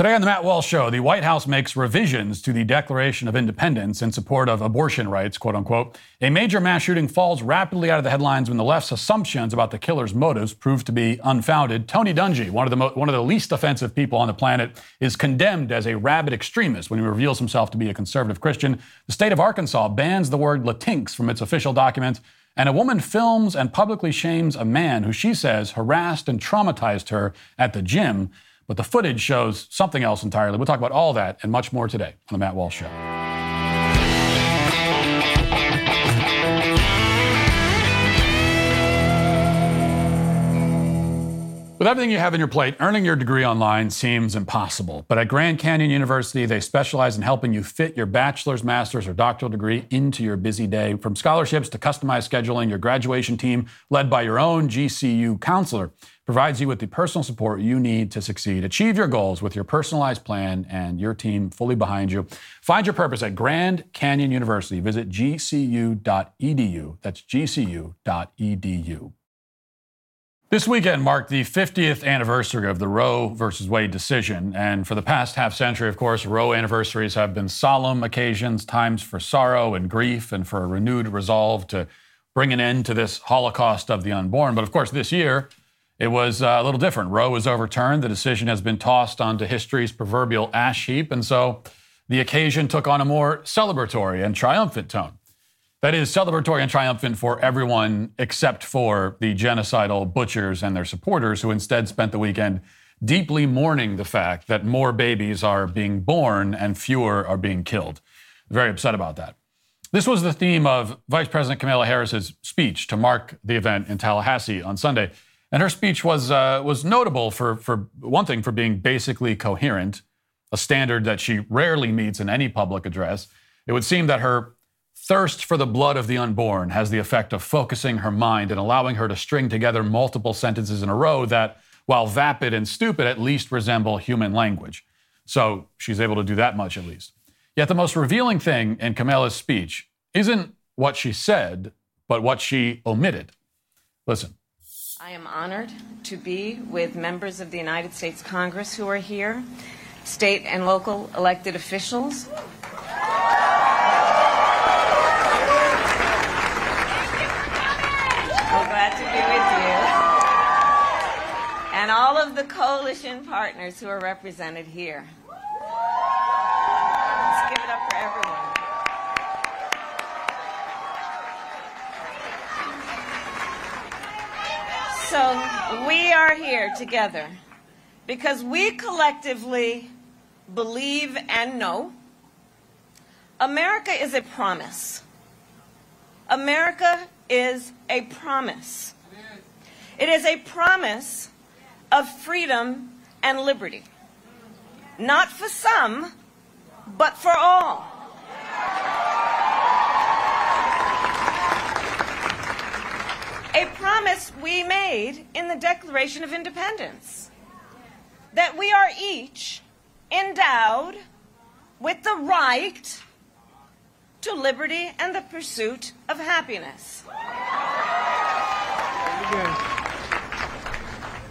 Today on the Matt Walsh Show, the White House makes revisions to the Declaration of Independence in support of abortion rights, quote unquote. A major mass shooting falls rapidly out of the headlines when the left's assumptions about the killer's motives prove to be unfounded. Tony Dungy, one of the mo- one of the least offensive people on the planet, is condemned as a rabid extremist when he reveals himself to be a conservative Christian. The state of Arkansas bans the word Latinx from its official documents. And a woman films and publicly shames a man who she says harassed and traumatized her at the gym. But the footage shows something else entirely. We'll talk about all that and much more today on The Matt Walsh Show. With everything you have in your plate, earning your degree online seems impossible. But at Grand Canyon University, they specialize in helping you fit your bachelor's, master's, or doctoral degree into your busy day. From scholarships to customized scheduling, your graduation team, led by your own GCU counselor, provides you with the personal support you need to succeed. Achieve your goals with your personalized plan and your team fully behind you. Find your purpose at Grand Canyon University. Visit gcu.edu. That's gcu.edu. This weekend marked the 50th anniversary of the Roe versus Wade decision. And for the past half century, of course, Roe anniversaries have been solemn occasions, times for sorrow and grief, and for a renewed resolve to bring an end to this Holocaust of the unborn. But of course, this year, it was uh, a little different. Roe was overturned. The decision has been tossed onto history's proverbial ash heap. And so the occasion took on a more celebratory and triumphant tone. That is, celebratory and triumphant for everyone except for the genocidal butchers and their supporters, who instead spent the weekend deeply mourning the fact that more babies are being born and fewer are being killed. Very upset about that. This was the theme of Vice President Kamala Harris's speech to mark the event in Tallahassee on Sunday. And her speech was, uh, was notable for, for one thing, for being basically coherent, a standard that she rarely meets in any public address. It would seem that her thirst for the blood of the unborn has the effect of focusing her mind and allowing her to string together multiple sentences in a row that, while vapid and stupid, at least resemble human language. So she's able to do that much at least. Yet the most revealing thing in Kamala's speech isn't what she said, but what she omitted. Listen. I am honored to be with members of the United States Congress who are here, state and local elected officials. I'm glad to be with you. And all of the coalition partners who are represented here. Let's give it up for everyone. So we are here together because we collectively believe and know America is a promise. America is a promise. It is a promise of freedom and liberty. Not for some, but for all. a promise we made in the Declaration of Independence that we are each endowed with the right to liberty and the pursuit of happiness.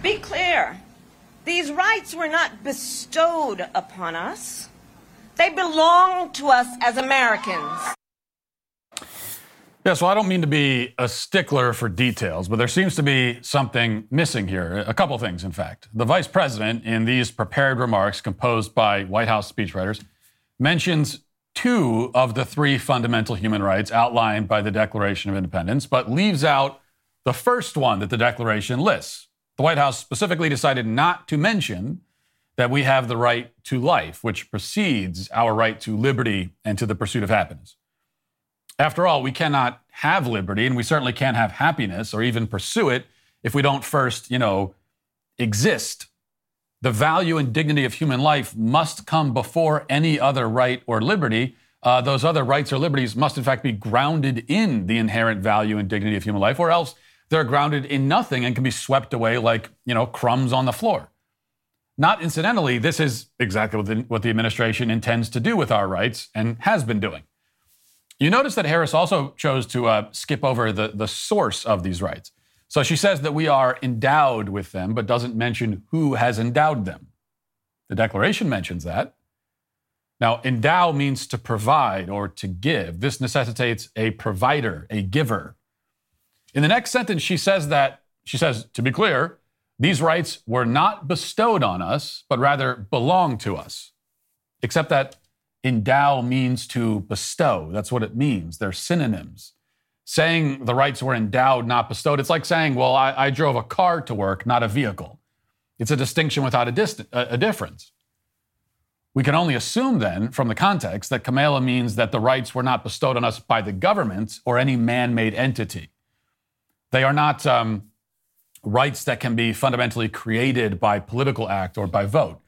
Be clear, these rights were not bestowed upon us, they belong to us as Americans. Yeah, so I don't mean to be a stickler for details, but there seems to be something missing here. A couple things, in fact. The vice president, in these prepared remarks composed by White House speechwriters, mentions two of the three fundamental human rights outlined by the Declaration of Independence, but leaves out the first one that the Declaration lists. The White House specifically decided not to mention that we have the right to life, which precedes our right to liberty and to the pursuit of happiness. After all, we cannot have liberty and we certainly can't have happiness or even pursue it if we don't first, you know, exist. The value and dignity of human life must come before any other right or liberty. Uh, those other rights or liberties must, in fact, be grounded in the inherent value and dignity of human life, or else they're grounded in nothing and can be swept away like, you know, crumbs on the floor. Not incidentally, this is exactly what the, what the administration intends to do with our rights and has been doing. You notice that Harris also chose to uh, skip over the, the source of these rights. So she says that we are endowed with them, but doesn't mention who has endowed them. The Declaration mentions that. Now, endow means to provide or to give. This necessitates a provider, a giver. In the next sentence, she says that, she says, to be clear, these rights were not bestowed on us, but rather belong to us. Except that endow means to bestow. That's what it means. They're synonyms. Saying the rights were endowed, not bestowed, it's like saying, well, I, I drove a car to work, not a vehicle. It's a distinction without a, dist- a, a difference. We can only assume then, from the context, that Kamala means that the rights were not bestowed on us by the government or any man made entity. They are not um, rights that can be fundamentally created by political act or by vote.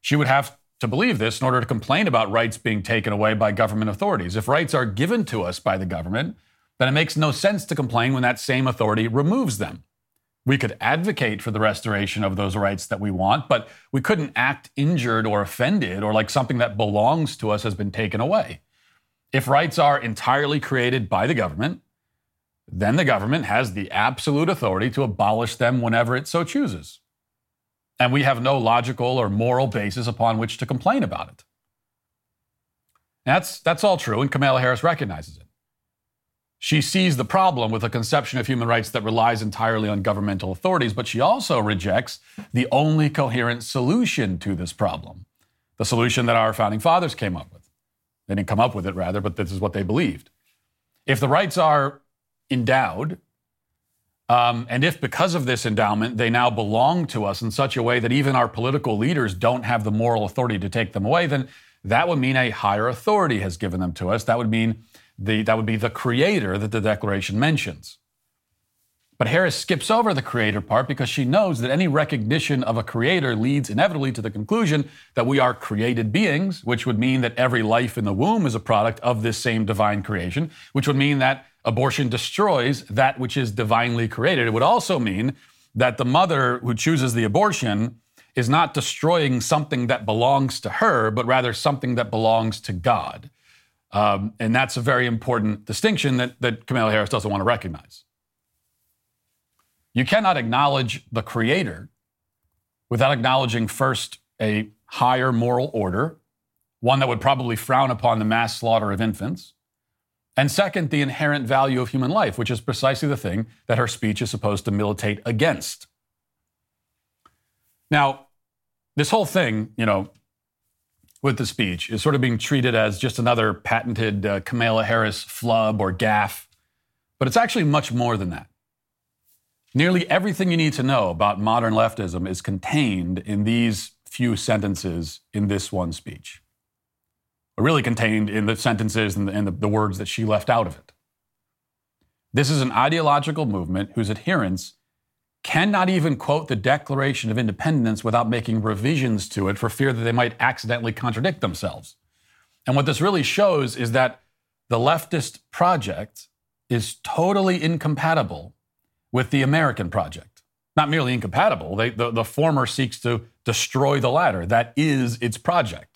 She would have to believe this in order to complain about rights being taken away by government authorities. If rights are given to us by the government, then it makes no sense to complain when that same authority removes them. We could advocate for the restoration of those rights that we want, but we couldn't act injured or offended or like something that belongs to us has been taken away. If rights are entirely created by the government, then the government has the absolute authority to abolish them whenever it so chooses. And we have no logical or moral basis upon which to complain about it. That's, that's all true, and Kamala Harris recognizes it. She sees the problem with a conception of human rights that relies entirely on governmental authorities, but she also rejects the only coherent solution to this problem, the solution that our founding fathers came up with. They didn't come up with it, rather, but this is what they believed. If the rights are endowed, um, and if because of this endowment they now belong to us in such a way that even our political leaders don't have the moral authority to take them away, then that would mean a higher authority has given them to us. That would mean the, that would be the creator that the Declaration mentions. But Harris skips over the creator part because she knows that any recognition of a creator leads inevitably to the conclusion that we are created beings, which would mean that every life in the womb is a product of this same divine creation, which would mean that abortion destroys that which is divinely created. It would also mean that the mother who chooses the abortion is not destroying something that belongs to her, but rather something that belongs to God. Um, and that's a very important distinction that, that Kamala Harris doesn't want to recognize. You cannot acknowledge the creator without acknowledging first a higher moral order, one that would probably frown upon the mass slaughter of infants, and second, the inherent value of human life, which is precisely the thing that her speech is supposed to militate against. Now, this whole thing, you know, with the speech is sort of being treated as just another patented uh, Kamala Harris flub or gaffe, but it's actually much more than that. Nearly everything you need to know about modern leftism is contained in these few sentences in this one speech, really contained in the sentences and the, and the, the words that she left out of it. This is an ideological movement whose adherents cannot even quote the Declaration of Independence without making revisions to it for fear that they might accidentally contradict themselves. And what this really shows is that the leftist project is totally incompatible with the American project. Not merely incompatible, they, the, the former seeks to destroy the latter. That is its project.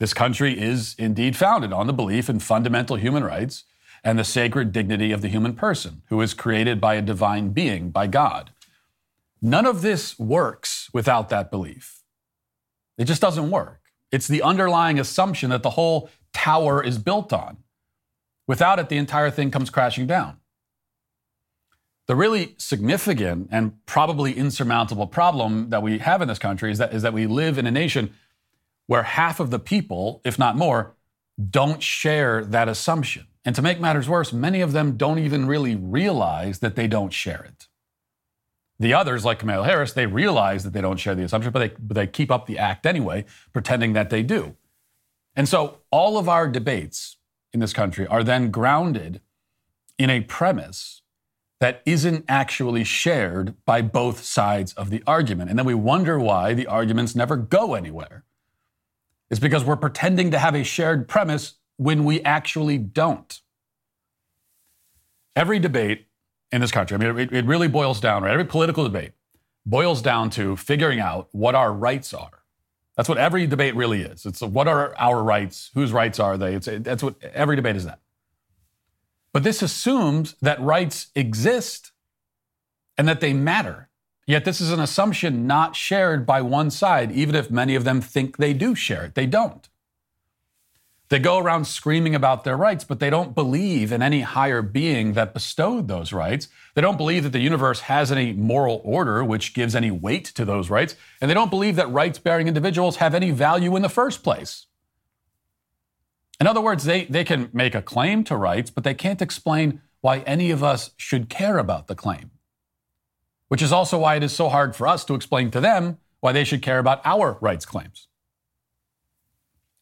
This country is indeed founded on the belief in fundamental human rights and the sacred dignity of the human person, who is created by a divine being, by God. None of this works without that belief. It just doesn't work. It's the underlying assumption that the whole tower is built on. Without it, the entire thing comes crashing down. The really significant and probably insurmountable problem that we have in this country is that, is that we live in a nation where half of the people, if not more, don't share that assumption. And to make matters worse, many of them don't even really realize that they don't share it. The others, like Kamala Harris, they realize that they don't share the assumption, but they, but they keep up the act anyway, pretending that they do. And so all of our debates in this country are then grounded in a premise that isn't actually shared by both sides of the argument. And then we wonder why the arguments never go anywhere. It's because we're pretending to have a shared premise when we actually don't. Every debate in this country, I mean, it, it really boils down, right? Every political debate boils down to figuring out what our rights are. That's what every debate really is. It's what are our rights? Whose rights are they? It's, that's what every debate is that. But this assumes that rights exist and that they matter. Yet this is an assumption not shared by one side, even if many of them think they do share it. They don't. They go around screaming about their rights, but they don't believe in any higher being that bestowed those rights. They don't believe that the universe has any moral order which gives any weight to those rights. And they don't believe that rights bearing individuals have any value in the first place. In other words, they, they can make a claim to rights, but they can't explain why any of us should care about the claim. Which is also why it is so hard for us to explain to them why they should care about our rights claims.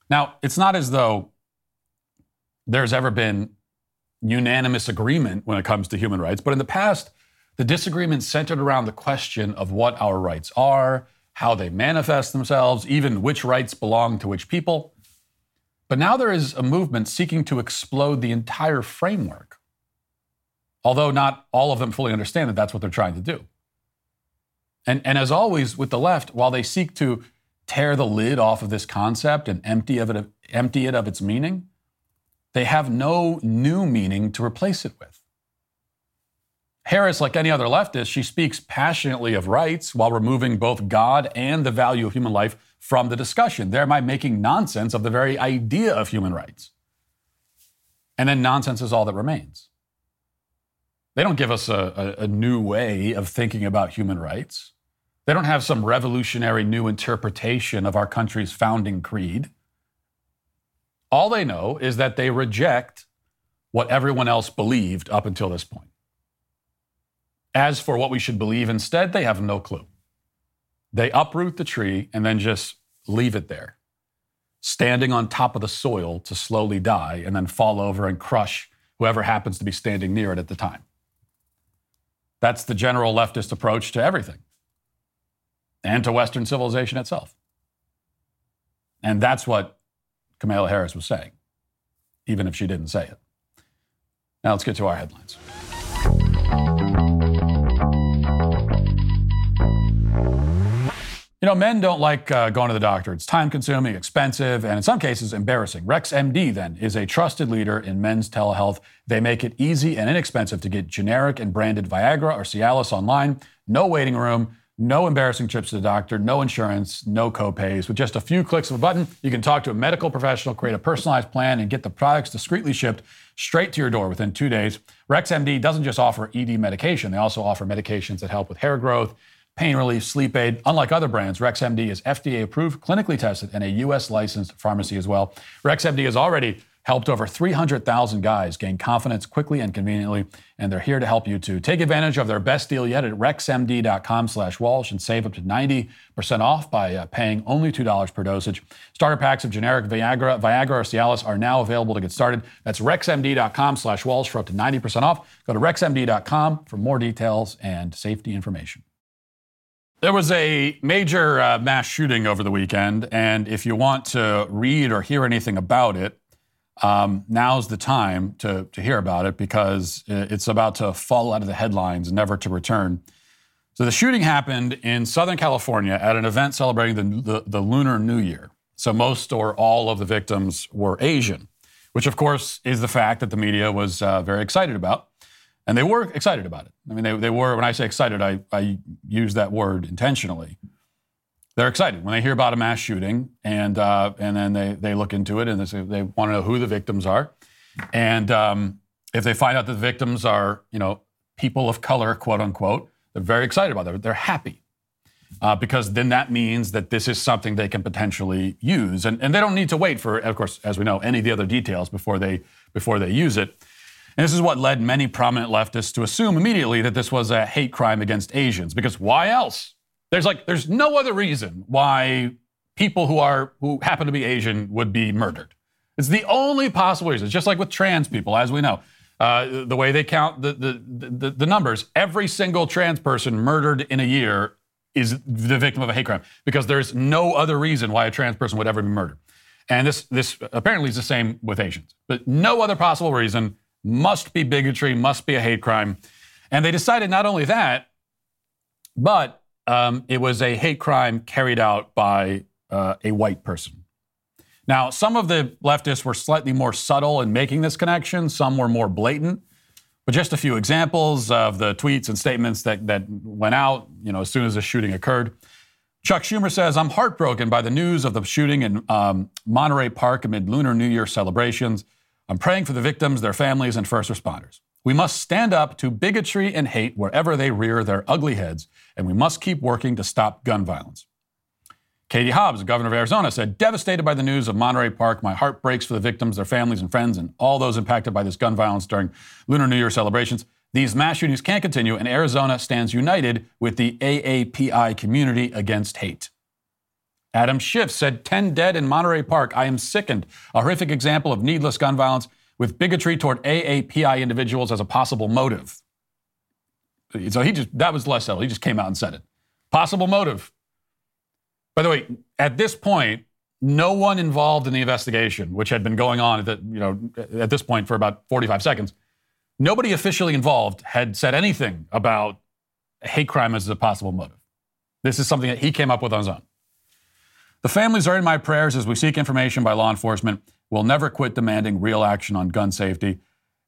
Now, it's not as though there's ever been unanimous agreement when it comes to human rights, but in the past, the disagreement centered around the question of what our rights are, how they manifest themselves, even which rights belong to which people. But now there is a movement seeking to explode the entire framework, although not all of them fully understand that that's what they're trying to do. And, and as always with the left, while they seek to tear the lid off of this concept and empty, of it, empty it of its meaning, they have no new meaning to replace it with. Harris, like any other leftist, she speaks passionately of rights while removing both God and the value of human life from the discussion, thereby making nonsense of the very idea of human rights. And then nonsense is all that remains. They don't give us a, a, a new way of thinking about human rights. They don't have some revolutionary new interpretation of our country's founding creed. All they know is that they reject what everyone else believed up until this point. As for what we should believe instead, they have no clue. They uproot the tree and then just leave it there, standing on top of the soil to slowly die and then fall over and crush whoever happens to be standing near it at the time. That's the general leftist approach to everything and to Western civilization itself. And that's what Kamala Harris was saying, even if she didn't say it. Now let's get to our headlines. Know, men don't like uh, going to the doctor. It's time consuming, expensive, and in some cases embarrassing. RexMD, then, is a trusted leader in men's telehealth. They make it easy and inexpensive to get generic and branded Viagra or Cialis online. No waiting room. No embarrassing trips to the doctor, no insurance, no copays. With just a few clicks of a button, you can talk to a medical professional, create a personalized plan, and get the products discreetly shipped straight to your door within two days. RexMD doesn't just offer ED medication, they also offer medications that help with hair growth, pain relief, sleep aid. Unlike other brands, RexMD is FDA approved, clinically tested, and a US licensed pharmacy as well. RexMD has already helped over 300,000 guys gain confidence quickly and conveniently, and they're here to help you too. Take advantage of their best deal yet at rexmd.com slash Walsh and save up to 90% off by uh, paying only $2 per dosage. Starter packs of generic Viagra, Viagra or Cialis are now available to get started. That's rexmd.com slash Walsh for up to 90% off. Go to rexmd.com for more details and safety information. There was a major uh, mass shooting over the weekend, and if you want to read or hear anything about it, um, now's the time to, to hear about it because it's about to fall out of the headlines, never to return. So the shooting happened in Southern California at an event celebrating the, the, the Lunar New Year. So most or all of the victims were Asian, which of course is the fact that the media was uh, very excited about. And they were excited about it. I mean, they, they were, when I say excited, I, I use that word intentionally they're excited when they hear about a mass shooting, and uh, and then they they look into it and they they want to know who the victims are, and um, if they find out that the victims are you know people of color, quote unquote, they're very excited about it. They're happy. Uh, because then that means that this is something they can potentially use, and, and they don't need to wait for, of course, as we know, any of the other details before they before they use it. And this is what led many prominent leftists to assume immediately that this was a hate crime against Asians, because why else there's like there's no other reason why people who are who happen to be Asian would be murdered. It's the only possible reason. It's just like with trans people, as we know. Uh, the way they count the, the, the, the, numbers, every single trans person murdered in a year is the victim of a hate crime because there's no other reason why a trans person would ever be murdered. And this, this apparently is the same with Asians. But no other possible reason must be bigotry, must be a hate crime. And they decided not only that, but um, it was a hate crime carried out by uh, a white person. Now, some of the leftists were slightly more subtle in making this connection, some were more blatant. But just a few examples of the tweets and statements that, that went out, you know, as soon as the shooting occurred. Chuck Schumer says, I'm heartbroken by the news of the shooting in um, Monterey Park amid Lunar New Year celebrations. I'm praying for the victims, their families, and first responders. We must stand up to bigotry and hate wherever they rear their ugly heads, and we must keep working to stop gun violence. Katie Hobbs, governor of Arizona, said, Devastated by the news of Monterey Park, my heart breaks for the victims, their families and friends, and all those impacted by this gun violence during Lunar New Year celebrations. These mass shootings can't continue, and Arizona stands united with the AAPI community against hate. Adam Schiff said, 10 dead in Monterey Park. I am sickened. A horrific example of needless gun violence with bigotry toward AAPI individuals as a possible motive. So he just, that was less subtle. He just came out and said it. Possible motive. By the way, at this point, no one involved in the investigation, which had been going on at the, you know, at this point for about 45 seconds, nobody officially involved had said anything about hate crime as a possible motive. This is something that he came up with on his own. The families are in my prayers as we seek information by law enforcement. We'll never quit demanding real action on gun safety.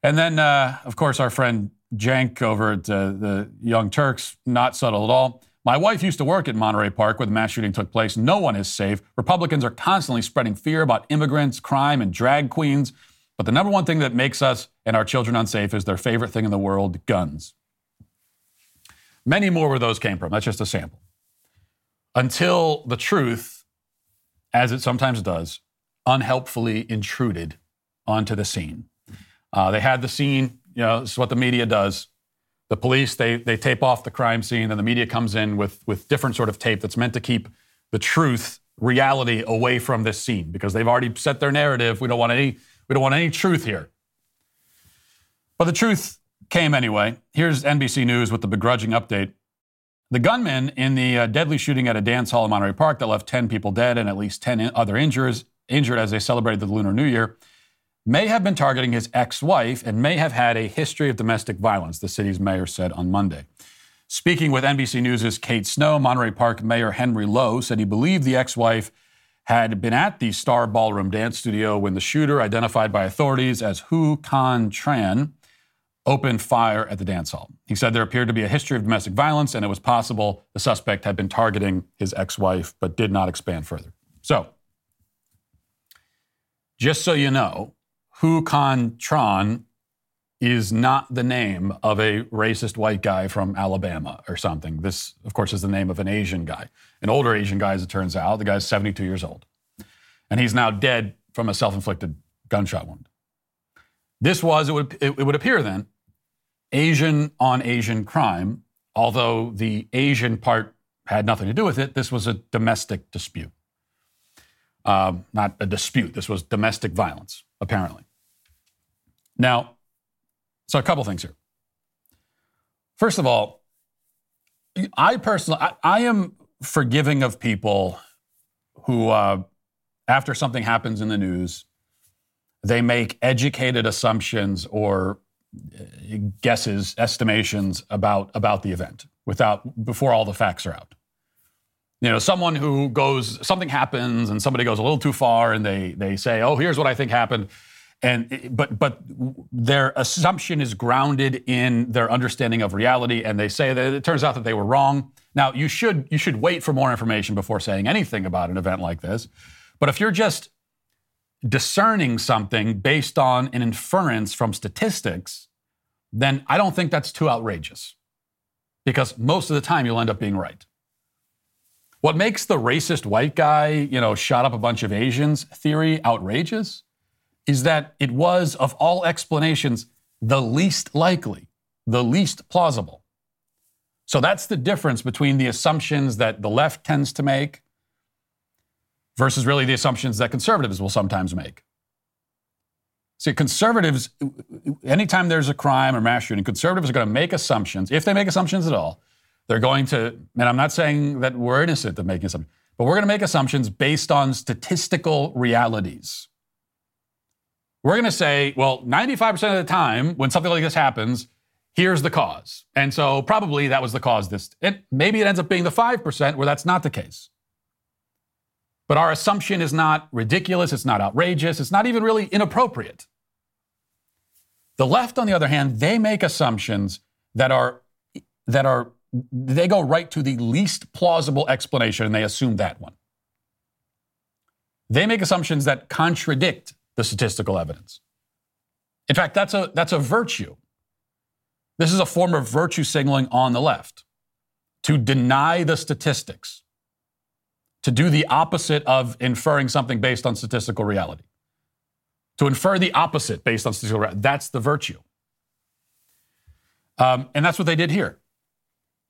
And then, uh, of course, our friend Cenk over at uh, the Young Turks, not subtle at all. My wife used to work at Monterey Park where the mass shooting took place. No one is safe. Republicans are constantly spreading fear about immigrants, crime, and drag queens. But the number one thing that makes us and our children unsafe is their favorite thing in the world guns. Many more where those came from. That's just a sample. Until the truth, as it sometimes does, unhelpfully intruded onto the scene. Uh, they had the scene, you know, this is what the media does the police they they tape off the crime scene, and the media comes in with with different sort of tape that's meant to keep the truth, reality away from this scene because they've already set their narrative. We don't want any we don't want any truth here. But the truth came anyway. Here's NBC News with the begrudging update. The gunman in the uh, deadly shooting at a dance hall in Monterey Park that left 10 people dead and at least 10 other injuries, injured as they celebrated the Lunar New Year may have been targeting his ex wife and may have had a history of domestic violence, the city's mayor said on Monday. Speaking with NBC News' Kate Snow, Monterey Park Mayor Henry Lo said he believed the ex wife had been at the Star Ballroom Dance Studio when the shooter, identified by authorities as Huu Can Tran, opened fire at the dance hall. He said there appeared to be a history of domestic violence and it was possible the suspect had been targeting his ex wife, but did not expand further. So, just so you know, Huu Can Tran is not the name of a racist white guy from Alabama or something. This, of course, is the name of an Asian guy, an older Asian guy, as it turns out. The guy's 72 years old. And he's now dead from a self inflicted gunshot wound. This was, it would, it, it would appear then, Asian on Asian crime, although the Asian part had nothing to do with it. This was a domestic dispute. Um, not a dispute, this was domestic violence, apparently. Now, so a couple things here. First of all, I personally, I, I am forgiving of people who, uh, after something happens in the news, they make educated assumptions or uh, guesses, estimations about about the event without before all the facts are out. You know, someone who goes, something happens and somebody goes a little too far and they they say, "Oh, here's what I think happened." and but but their assumption is grounded in their understanding of reality and they say that it turns out that they were wrong now you should you should wait for more information before saying anything about an event like this but if you're just discerning something based on an inference from statistics then i don't think that's too outrageous because most of the time you'll end up being right what makes the racist white guy you know shot up a bunch of asians theory outrageous is that it was, of all explanations, the least likely, the least plausible. So that's the difference between the assumptions that the left tends to make versus really the assumptions that conservatives will sometimes make. See, conservatives, anytime there's a crime or mass shooting, conservatives are going to make assumptions, if they make assumptions at all. They're going to, and I'm not saying that we're innocent of making assumptions, but we're going to make assumptions based on statistical realities. We're going to say, well, 95% of the time when something like this happens, here's the cause. And so probably that was the cause this it, maybe it ends up being the 5% where that's not the case. But our assumption is not ridiculous, it's not outrageous, it's not even really inappropriate. The left, on the other hand, they make assumptions that are that are they go right to the least plausible explanation and they assume that one. They make assumptions that contradict the statistical evidence. In fact, that's a that's a virtue. This is a form of virtue signaling on the left to deny the statistics, to do the opposite of inferring something based on statistical reality, to infer the opposite based on statistical reality. That's the virtue. Um, and that's what they did here.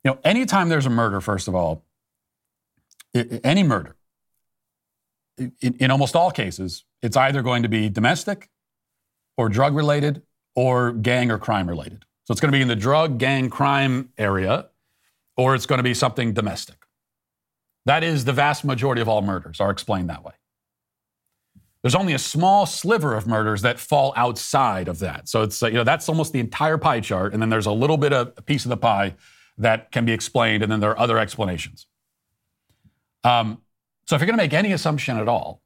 You know, anytime there's a murder, first of all, any murder, in, in almost all cases, it's either going to be domestic or drug related or gang or crime related. So it's going to be in the drug, gang, crime area, or it's going to be something domestic. That is the vast majority of all murders are explained that way. There's only a small sliver of murders that fall outside of that. So it's you know that's almost the entire pie chart, and then there's a little bit of a piece of the pie that can be explained, and then there are other explanations. Um, so if you're going to make any assumption at all,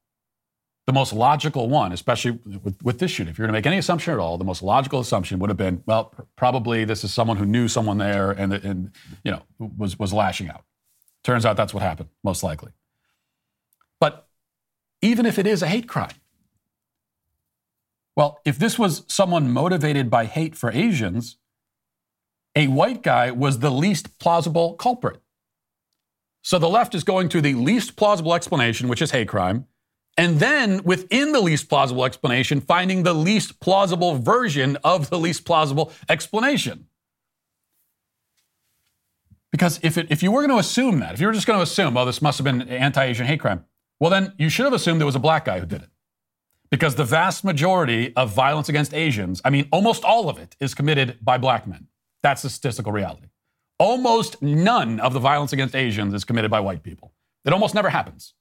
the most logical one, especially with, with this shooting, if you're going to make any assumption at all, the most logical assumption would have been, well, pr- probably this is someone who knew someone there and, and you know was was lashing out. Turns out that's what happened, most likely. But even if it is a hate crime, well, if this was someone motivated by hate for Asians, a white guy was the least plausible culprit. So the left is going to the least plausible explanation, which is hate crime, and then within the least plausible explanation, finding the least plausible version of the least plausible explanation. Because if, it, if you were going to assume that, if you were just going to assume, oh, this must have been anti Asian hate crime, well, then you should have assumed there was a black guy who did it. Because the vast majority of violence against Asians, I mean, almost all of it, is committed by black men. That's the statistical reality. Almost none of the violence against Asians is committed by white people. It almost never happens.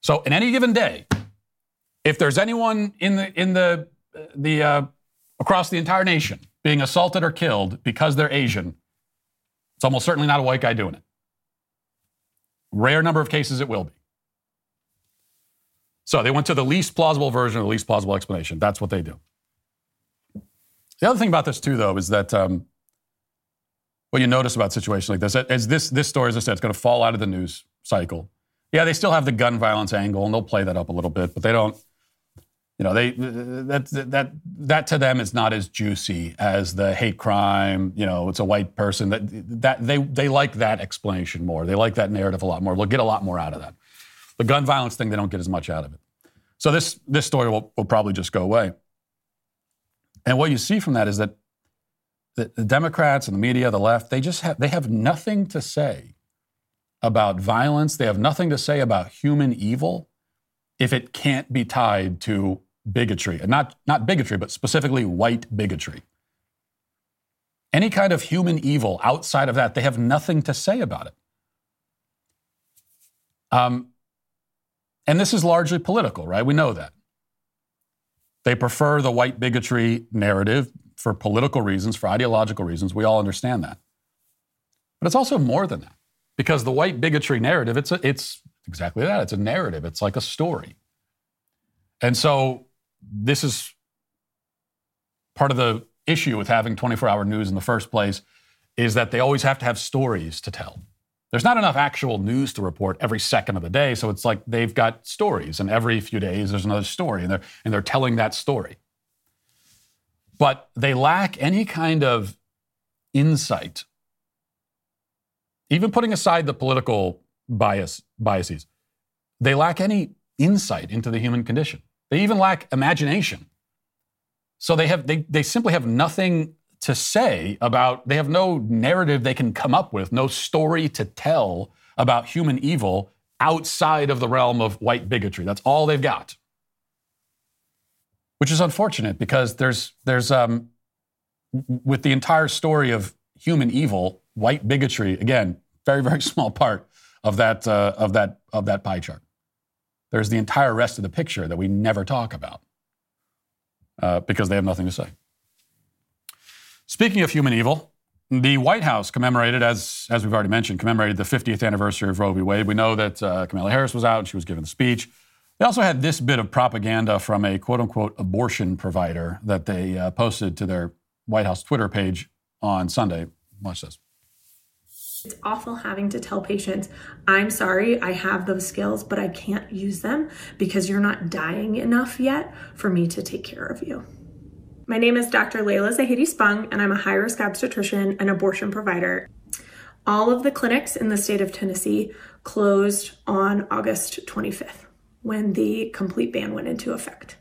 So, in any given day, if there's anyone in the in the the uh, across the entire nation being assaulted or killed because they're Asian, it's almost certainly not a white guy doing it. Rare number of cases it will be. So they went to the least plausible version of the least plausible explanation. That's what they do. The other thing about this too, though, is that um, what you notice about situations like this, as this this story, as I said, it's going to fall out of the news cycle. Yeah, they still have the gun violence angle, and they'll play that up a little bit, but they don't. You know, they that that that to them is not as juicy as the hate crime. You know, it's a white person that that they they like that explanation more. They like that narrative a lot more. They'll get a lot more out of that. The gun violence thing, they don't get as much out of it. So this this story will, will probably just go away. And what you see from that is that the, the Democrats and the media, the left, they just have they have nothing to say about violence. They have nothing to say about human evil if it can't be tied to bigotry. And not, not bigotry, but specifically white bigotry. Any kind of human evil outside of that, they have nothing to say about it. Um, and this is largely political, right? We know that. They prefer the white bigotry narrative for political reasons, for ideological reasons. We all understand that. But it's also more than that. Because the white bigotry narrative, it's, a, it's exactly that. It's a narrative, it's like a story. And so this is part of the issue with having 24 hour news in the first place is that they always have to have stories to tell. There's not enough actual news to report every second of the day, so it's like they've got stories, and every few days there's another story, and they're, and they're telling that story. But they lack any kind of insight, even putting aside the political bias, biases, they lack any insight into the human condition. They even lack imagination. So they have they, they simply have nothing to say about, they have no narrative they can come up with, no story to tell about human evil outside of the realm of white bigotry. That's all they've got. Which is unfortunate because there's, there's um, with the entire story of human evil, white bigotry, again, very, very small part of that, uh, of that, of that pie chart. There's the entire rest of the picture that we never talk about uh, because they have nothing to say. Speaking of human evil, the White House commemorated, as, as we've already mentioned, commemorated the 50th anniversary of Roe v. Wade. We know that uh, Kamala Harris was out and she was giving the speech. They also had this bit of propaganda from a quote unquote abortion provider that they uh, posted to their White House Twitter page on Sunday. Watch this. It's awful having to tell patients, I'm sorry, I have those skills, but I can't use them because you're not dying enough yet for me to take care of you. My name is Dr. Layla Zahedi Spung, and I'm a high risk obstetrician and abortion provider. All of the clinics in the state of Tennessee closed on August 25th when the complete ban went into effect.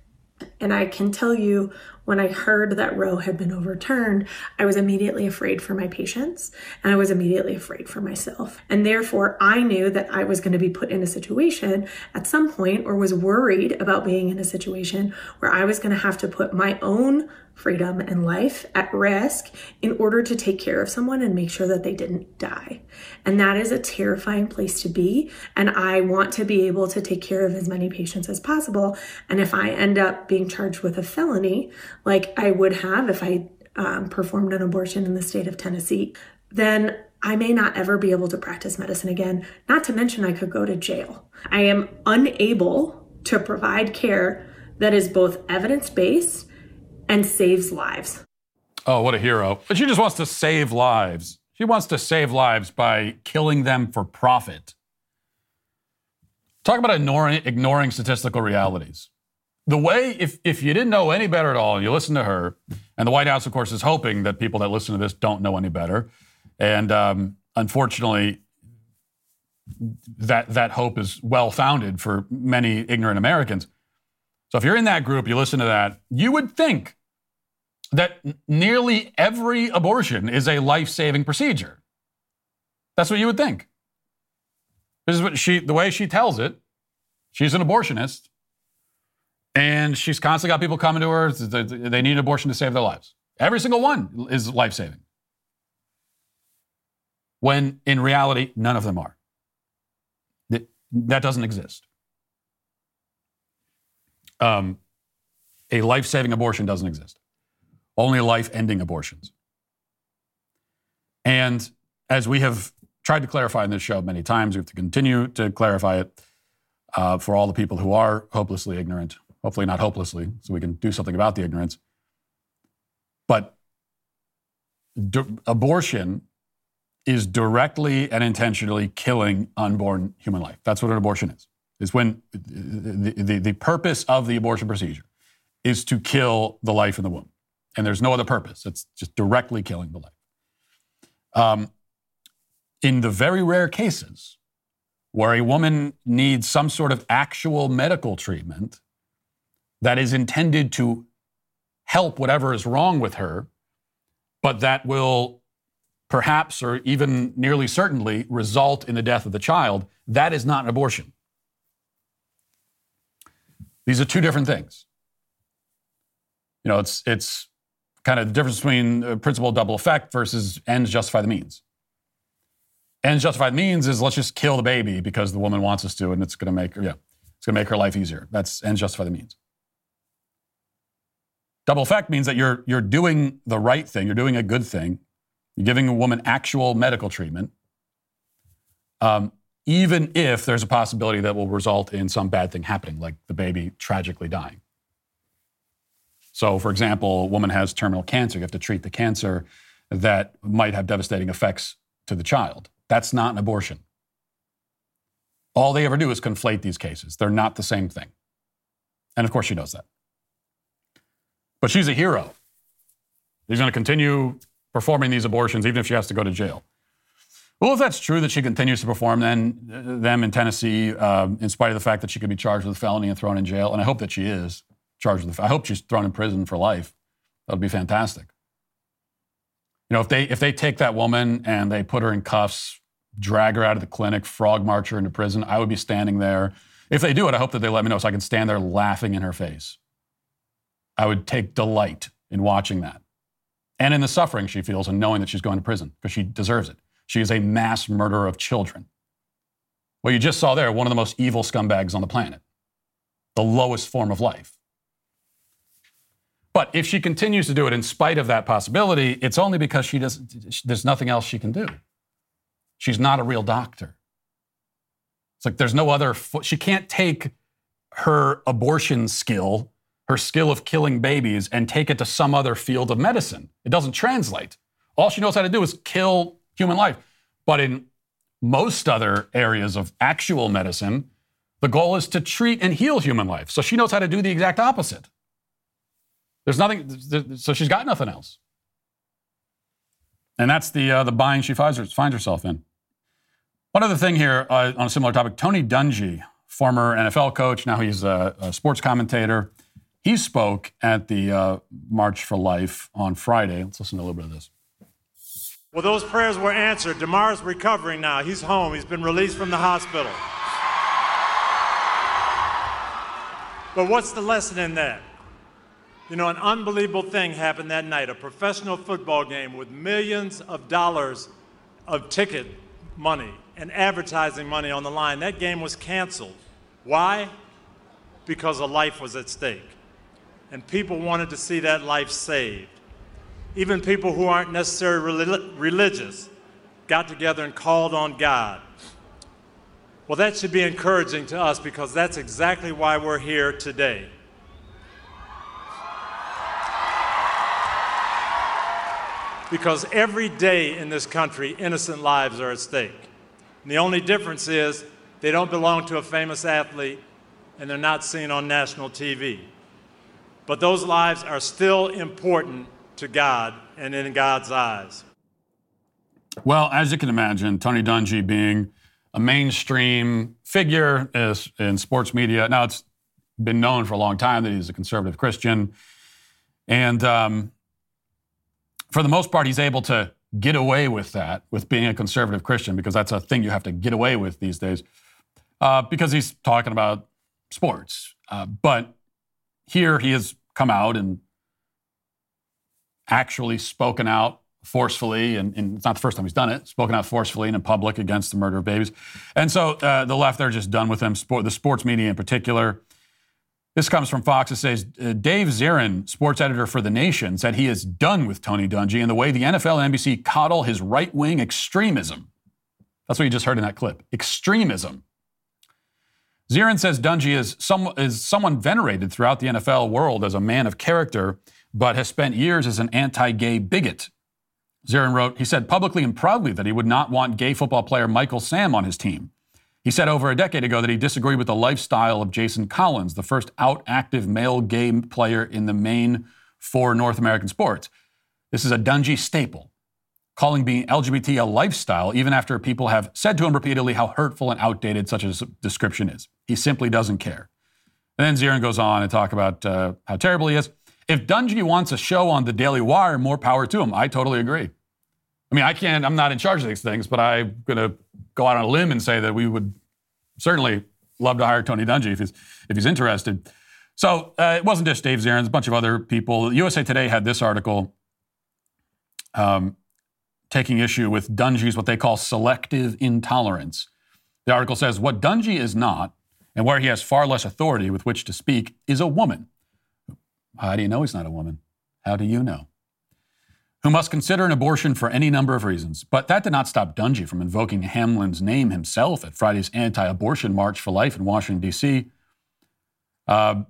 And I can tell you, when I heard that Roe had been overturned, I was immediately afraid for my patients and I was immediately afraid for myself. And therefore, I knew that I was going to be put in a situation at some point or was worried about being in a situation where I was going to have to put my own freedom and life at risk in order to take care of someone and make sure that they didn't die. And that is a terrifying place to be. And I want to be able to take care of as many patients as possible. And if I end up being charged with a felony, like I would have if I um, performed an abortion in the state of Tennessee, then I may not ever be able to practice medicine again. Not to mention, I could go to jail. I am unable to provide care that is both evidence based and saves lives. Oh, what a hero. But she just wants to save lives. She wants to save lives by killing them for profit. Talk about ignoring, ignoring statistical realities. The way, if, if you didn't know any better at all, and you listen to her, and the White House, of course, is hoping that people that listen to this don't know any better. And um, unfortunately, that, that hope is well founded for many ignorant Americans. So if you're in that group, you listen to that, you would think that nearly every abortion is a life saving procedure. That's what you would think. This is what she, the way she tells it. She's an abortionist, and she's constantly got people coming to her. They need an abortion to save their lives. Every single one is life saving. When in reality, none of them are. That doesn't exist. Um, a life saving abortion doesn't exist only life ending abortions. And as we have tried to clarify in this show many times, we have to continue to clarify it uh, for all the people who are hopelessly ignorant, hopefully not hopelessly, so we can do something about the ignorance. But abortion is directly and intentionally killing unborn human life. That's what an abortion is. Is when the, the, the purpose of the abortion procedure is to kill the life in the womb and there's no other purpose. It's just directly killing the life. Um, in the very rare cases where a woman needs some sort of actual medical treatment that is intended to help whatever is wrong with her, but that will perhaps or even nearly certainly result in the death of the child, that is not an abortion. These are two different things. You know, it's it's kind of the difference between the principle double effect versus ends justify the means. Ends justify the means is let's just kill the baby because the woman wants us to, and it's going to make her, yeah, it's going to make her life easier. That's ends justify the means. Double effect means that you're you're doing the right thing, you're doing a good thing, you're giving a woman actual medical treatment, um, even if there's a possibility that will result in some bad thing happening, like the baby tragically dying. So, for example, a woman has terminal cancer. You have to treat the cancer that might have devastating effects to the child. That's not an abortion. All they ever do is conflate these cases. They're not the same thing. And of course, she knows that. But she's a hero. She's going to continue performing these abortions even if she has to go to jail. Well, if that's true that she continues to perform then, them in Tennessee, um, in spite of the fact that she could be charged with a felony and thrown in jail, and I hope that she is, charged with. I hope she's thrown in prison for life. That would be fantastic. You know, if they if they take that woman and they put her in cuffs, drag her out of the clinic, frog march her into prison, I would be standing there. If they do it, I hope that they let me know so I can stand there laughing in her face. I would take delight in watching that. And in the suffering she feels and knowing that she's going to prison because she deserves it. She is a mass murderer of children. Well, you just saw there one of the most evil scumbags on the planet, the lowest form of life. But if she continues to do it in spite of that possibility, it's only because she doesn't, there's nothing else she can do. She's not a real doctor. It's like there's no other, she can't take her abortion skill, her skill of killing babies, and take it to some other field of medicine. It doesn't translate. All she knows how to do is kill human life. But in most other areas of actual medicine, the goal is to treat and heal human life. So she knows how to do the exact opposite. There's nothing, so she's got nothing else. And that's the, uh, the bind she finds, herself in. One other thing here uh, on a similar topic Tony Dungy, former NFL coach, now he's a, a sports commentator. He spoke at the uh, March for Life on Friday. Let's listen to a little bit of this. Well, those prayers were answered. DeMar's recovering now. He's home. He's been released from the hospital. But what's the lesson in that? You know, an unbelievable thing happened that night a professional football game with millions of dollars of ticket money and advertising money on the line. That game was canceled. Why? Because a life was at stake. And people wanted to see that life saved. Even people who aren't necessarily religious got together and called on God. Well, that should be encouraging to us because that's exactly why we're here today. Because every day in this country, innocent lives are at stake. And the only difference is they don't belong to a famous athlete and they're not seen on national TV. But those lives are still important to God and in God's eyes. Well, as you can imagine, Tony Dungy being a mainstream figure in sports media. Now, it's been known for a long time that he's a conservative Christian. And um, for the most part, he's able to get away with that, with being a conservative Christian, because that's a thing you have to get away with these days, uh, because he's talking about sports. Uh, but here he has come out and actually spoken out forcefully, and, and, it's not the first time he's done it, spoken out forcefully and in public against the murder of babies. And so uh, the left, they're just done with him, sport, the sports media in particular. This comes from Fox. It says uh, Dave Zirin, sports editor for The Nation, said he is done with Tony Dungy and the way the NFL and NBC coddle his right wing extremism. That's what you just heard in that clip extremism. Zirin says Dungy is, some, is someone venerated throughout the NFL world as a man of character but has spent years as an anti gay bigot. Zirin wrote, he said publicly and proudly that he would not want gay football player Michael Sam on his team. He said over a decade ago that he disagreed with the lifestyle of Jason Collins, the first out active male gay player in the main four North American sports. This is a Dungy staple, calling being LGBT a lifestyle, even after people have said to him repeatedly how hurtful and outdated such a description is. He simply doesn't care. And then Zirin goes on and talk about uh, how terrible he is. If Dungy wants a show on the Daily Wire, more power to him. I totally agree. I mean, I can't, I'm not in charge of these things, but I'm going to go out on a limb and say that we would certainly love to hire Tony Dungy if he's, if he's interested. So uh, it wasn't just Dave Zirin, a bunch of other people. USA Today had this article um, taking issue with Dungy's what they call selective intolerance. The article says what Dungy is not, and where he has far less authority with which to speak, is a woman how do you know he's not a woman? How do you know? Who must consider an abortion for any number of reasons. But that did not stop Dungy from invoking Hamlin's name himself at Friday's anti abortion March for Life in Washington, D.C. Uh,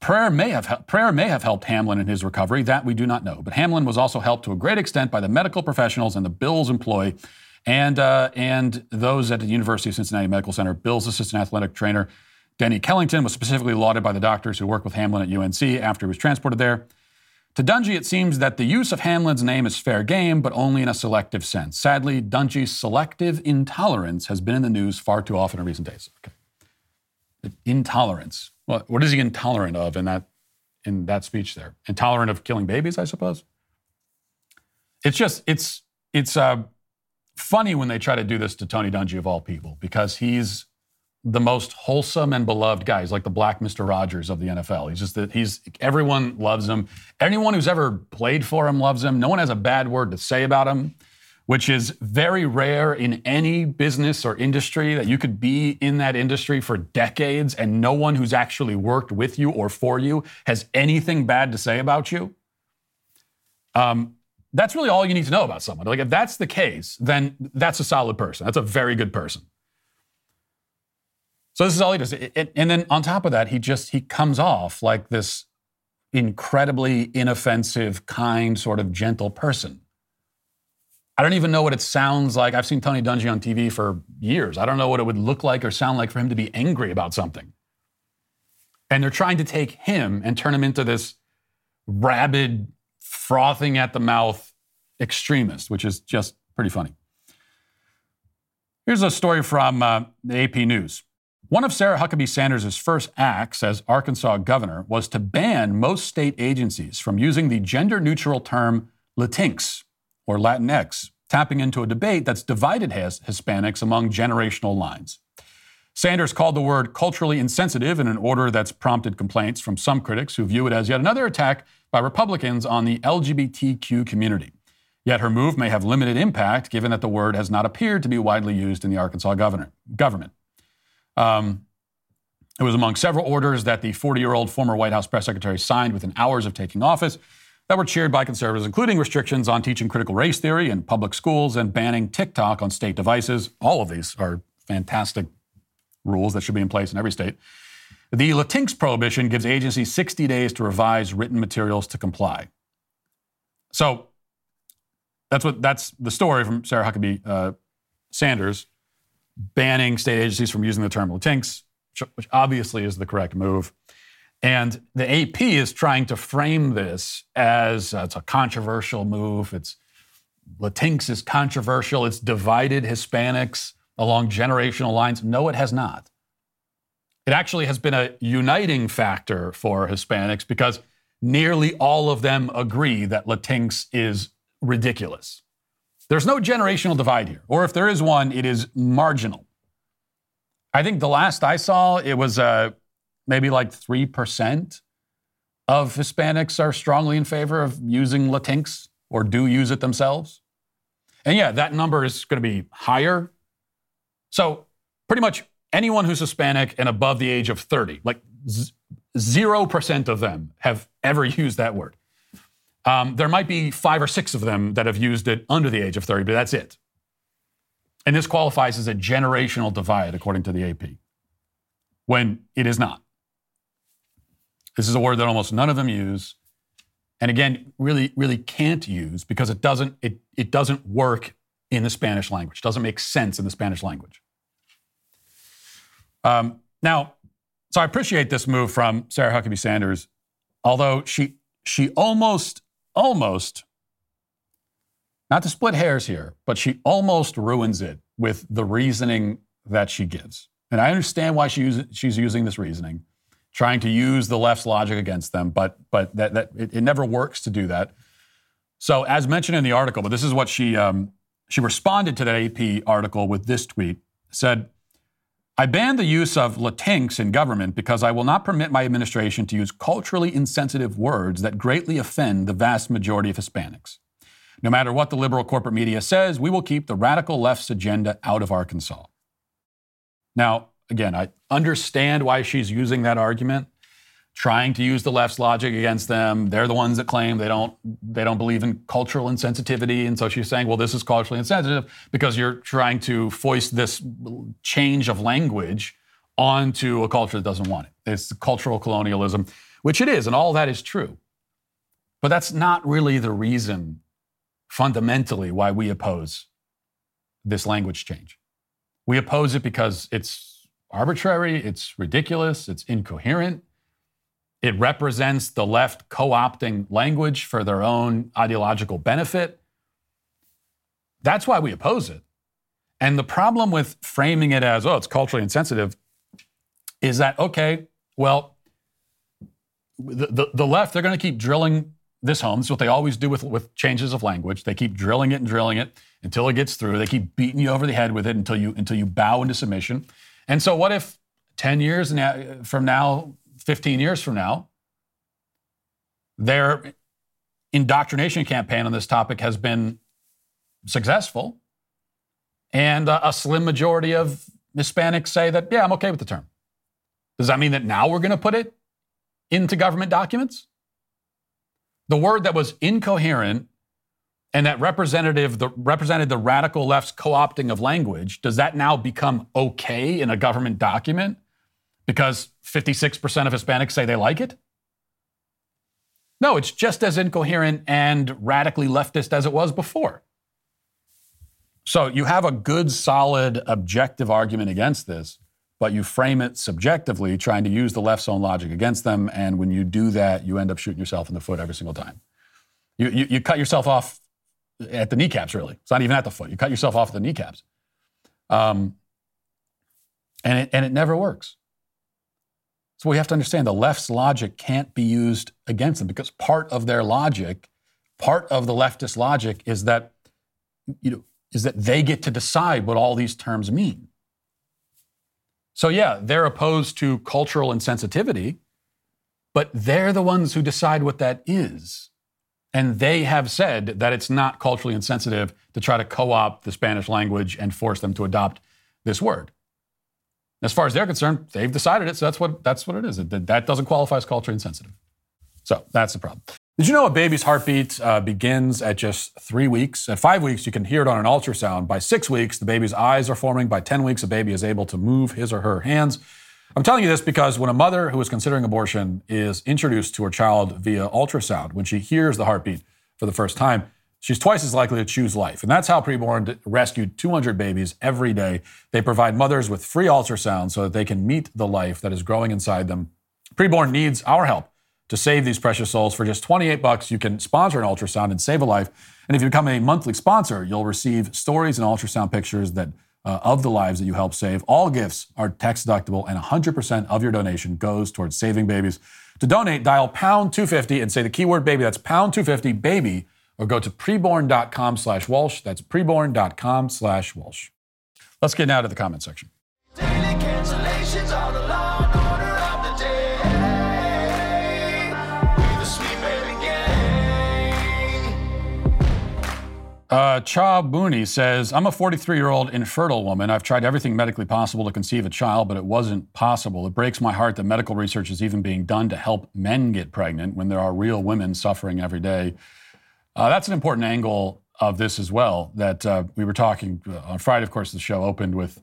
prayer, may have, prayer may have helped Hamlin in his recovery. That we do not know. But Hamlin was also helped to a great extent by the medical professionals and the Bills employ and, uh, and those at the University of Cincinnati Medical Center. Bills assistant athletic trainer Denny Kellington was specifically lauded by the doctors who worked with Hamlin at UNC after he was transported there. To Dungy, it seems that the use of Hamlin's name is fair game, but only in a selective sense. Sadly, Dungy's selective intolerance has been in the news far too often in recent days. Okay. Intolerance. What is he intolerant of in that in that speech there? Intolerant of killing babies, I suppose. It's just it's it's uh, funny when they try to do this to Tony Dungy of all people because he's the most wholesome and beloved guy. He's like the black Mr. Rogers of the NFL. He's just that he's everyone loves him. Anyone who's ever played for him loves him. No one has a bad word to say about him, which is very rare in any business or industry that you could be in that industry for decades and no one who's actually worked with you or for you has anything bad to say about you. Um, that's really all you need to know about someone. Like if that's the case, then that's a solid person. That's a very good person. So this is all he does. And then on top of that, he just he comes off like this incredibly inoffensive, kind, sort of gentle person. I don't even know what it sounds like. I've seen Tony Dungy on TV for years. I don't know what it would look like or sound like for him to be angry about something. And they're trying to take him and turn him into this rabid, frothing at the mouth extremist, which is just pretty funny. Here's a story from uh, the AP News. One of Sarah Huckabee Sanders' first acts as Arkansas governor was to ban most state agencies from using the gender neutral term Latinx or Latinx, tapping into a debate that's divided Hispanics along generational lines. Sanders called the word culturally insensitive in an order that's prompted complaints from some critics who view it as yet another attack by Republicans on the LGBTQ community. Yet her move may have limited impact given that the word has not appeared to be widely used in the Arkansas governor, government. Um, it was among several orders that the 40 year old former White House press secretary signed within hours of taking office that were cheered by conservatives, including restrictions on teaching critical race theory in public schools and banning TikTok on state devices. All of these are fantastic rules that should be in place in every state. The Latinx prohibition gives agencies 60 days to revise written materials to comply. So that's what that's the story from Sarah Huckabee uh, Sanders banning state agencies from using the term Latinx, which obviously is the correct move. And the AP is trying to frame this as uh, it's a controversial move. It's Latinx is controversial. It's divided Hispanics along generational lines. No, it has not. It actually has been a uniting factor for Hispanics because nearly all of them agree that Latinx is ridiculous. There's no generational divide here, or if there is one, it is marginal. I think the last I saw, it was uh, maybe like 3% of Hispanics are strongly in favor of using Latinx or do use it themselves. And yeah, that number is going to be higher. So, pretty much anyone who's Hispanic and above the age of 30, like 0% of them have ever used that word. Um, there might be five or six of them that have used it under the age of 30, but that's it. And this qualifies as a generational divide, according to the AP, when it is not. This is a word that almost none of them use. And again, really, really can't use because it doesn't, it, it doesn't work in the Spanish language. It doesn't make sense in the Spanish language. Um, now, so I appreciate this move from Sarah Huckabee Sanders, although she she almost almost, not to split hairs here, but she almost ruins it with the reasoning that she gives. And I understand why she use, she's using this reasoning, trying to use the left's logic against them, but, but that, that it, it never works to do that. So, as mentioned in the article, but this is what she, um, she responded to that AP article with this tweet said, I ban the use of Latinx in government because I will not permit my administration to use culturally insensitive words that greatly offend the vast majority of Hispanics. No matter what the liberal corporate media says, we will keep the radical left's agenda out of Arkansas. Now, again, I understand why she's using that argument trying to use the left's logic against them. They're the ones that claim they don't they don't believe in cultural insensitivity, and so she's saying, well, this is culturally insensitive because you're trying to foist this change of language onto a culture that doesn't want it. It's cultural colonialism, which it is, and all that is true. But that's not really the reason fundamentally why we oppose this language change. We oppose it because it's arbitrary, it's ridiculous, it's incoherent it represents the left co opting language for their own ideological benefit. That's why we oppose it. And the problem with framing it as, oh, it's culturally insensitive, is that, okay, well, the, the, the left, they're going to keep drilling this home. Is what they always do with, with changes of language. They keep drilling it and drilling it until it gets through. They keep beating you over the head with it until you, until you bow into submission. And so, what if 10 years from now, 15 years from now, their indoctrination campaign on this topic has been successful. And uh, a slim majority of Hispanics say that, yeah, I'm okay with the term. Does that mean that now we're going to put it into government documents? The word that was incoherent and that representative the, represented the radical left's co opting of language, does that now become okay in a government document? Because 56% of Hispanics say they like it? No, it's just as incoherent and radically leftist as it was before. So you have a good, solid, objective argument against this, but you frame it subjectively, trying to use the left's own logic against them. And when you do that, you end up shooting yourself in the foot every single time. You, you, you cut yourself off at the kneecaps, really. It's not even at the foot. You cut yourself off at the kneecaps. Um, and, it, and it never works. So we have to understand the left's logic can't be used against them because part of their logic, part of the leftist logic is that, you know, is that they get to decide what all these terms mean. So yeah, they're opposed to cultural insensitivity, but they're the ones who decide what that is. And they have said that it's not culturally insensitive to try to co opt the Spanish language and force them to adopt this word. As far as they're concerned, they've decided it, so that's what, that's what it is. That doesn't qualify as culturally insensitive. So that's the problem. Did you know a baby's heartbeat uh, begins at just three weeks? At five weeks, you can hear it on an ultrasound. By six weeks, the baby's eyes are forming. By 10 weeks, a baby is able to move his or her hands. I'm telling you this because when a mother who is considering abortion is introduced to her child via ultrasound, when she hears the heartbeat for the first time, she's twice as likely to choose life. And that's how Preborn rescued 200 babies every day. They provide mothers with free ultrasound so that they can meet the life that is growing inside them. Preborn needs our help to save these precious souls for just 28 bucks. You can sponsor an ultrasound and save a life. And if you become a monthly sponsor, you'll receive stories and ultrasound pictures that uh, of the lives that you help save. All gifts are tax deductible, and 100% of your donation goes towards saving babies. To donate, dial pound 250 and say the keyword baby. That's pound 250 baby or go to preborn.com slash Walsh. That's preborn.com slash Walsh. Let's get now to the comment section. Uh, Cha Booney says, I'm a 43 year old infertile woman. I've tried everything medically possible to conceive a child, but it wasn't possible. It breaks my heart that medical research is even being done to help men get pregnant when there are real women suffering every day. Uh, that's an important angle of this as well. That uh, we were talking uh, on Friday, of course, the show opened with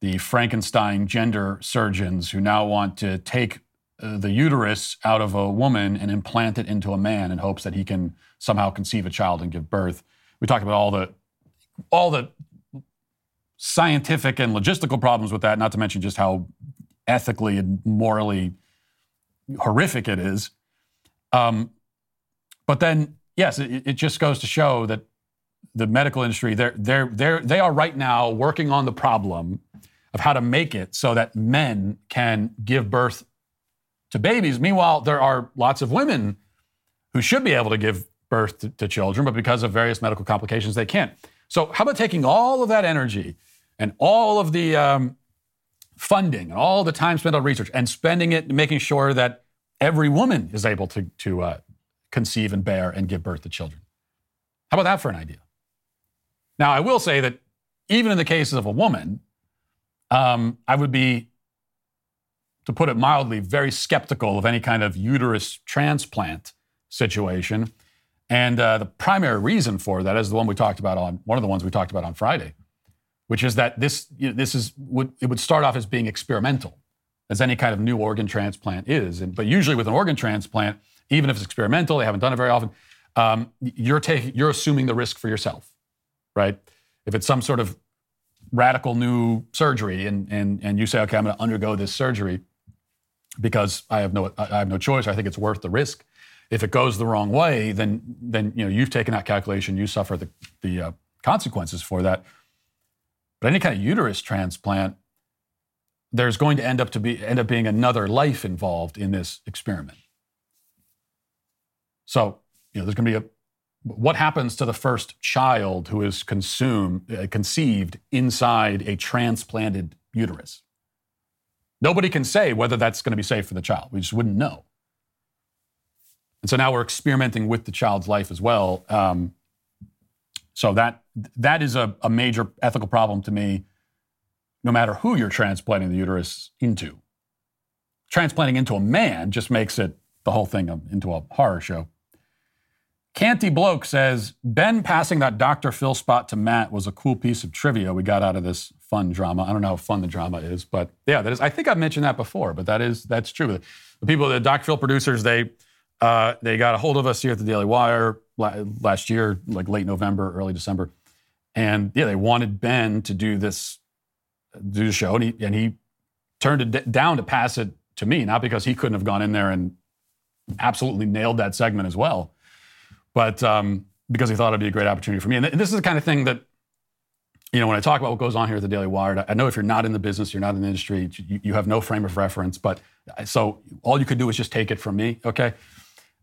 the Frankenstein gender surgeons who now want to take uh, the uterus out of a woman and implant it into a man in hopes that he can somehow conceive a child and give birth. We talked about all the all the scientific and logistical problems with that, not to mention just how ethically and morally horrific it is. Um, but then yes, it, it just goes to show that the medical industry, they're, they're, they're, they are right now working on the problem of how to make it so that men can give birth to babies. Meanwhile, there are lots of women who should be able to give birth to, to, children, but because of various medical complications, they can't. So, how about taking all of that energy and all of the um, funding and all the time spent on research and spending it making sure that every woman is able to, to uh, conceive and bear and give birth to children. How about that for an idea? Now, I will say that even in the cases of a woman, um, I would be, to put it mildly, very skeptical of any kind of uterus transplant situation. And uh, the primary reason for that is the one we talked about on one of the ones we talked about on Friday, which is that this you know, this is would it would start off as being experimental, as any kind of new organ transplant is. And, but usually with an organ transplant, even if it's experimental, they haven't done it very often. Um, you're taking, you're assuming the risk for yourself, right? If it's some sort of radical new surgery, and and and you say, okay, I'm going to undergo this surgery because I have no I have no choice. I think it's worth the risk. If it goes the wrong way, then then you know you've taken that calculation. You suffer the the uh, consequences for that. But any kind of uterus transplant, there's going to end up to be end up being another life involved in this experiment. So, you know, there's going to be a what happens to the first child who is consumed, uh, conceived inside a transplanted uterus? Nobody can say whether that's going to be safe for the child. We just wouldn't know. And so now we're experimenting with the child's life as well. Um, so that that is a, a major ethical problem to me, no matter who you're transplanting the uterus into. Transplanting into a man just makes it the whole thing into a horror show. Canty Bloke says Ben passing that Dr. Phil spot to Matt was a cool piece of trivia we got out of this fun drama. I don't know how fun the drama is, but yeah, that is. I think I've mentioned that before, but that is that's true. The people, the Dr. Phil producers, they uh, they got a hold of us here at the Daily Wire last year, like late November, early December, and yeah, they wanted Ben to do this, do the show, and he and he turned it down to pass it to me, not because he couldn't have gone in there and absolutely nailed that segment as well but um, because he thought it'd be a great opportunity for me. And, th- this is the kind of thing that, you know, when I talk about what goes on here at the Daily Wire, I know if you're not in the business, you're not in the industry, you, you have no frame of reference. But so all you could do is just take it from me, okay?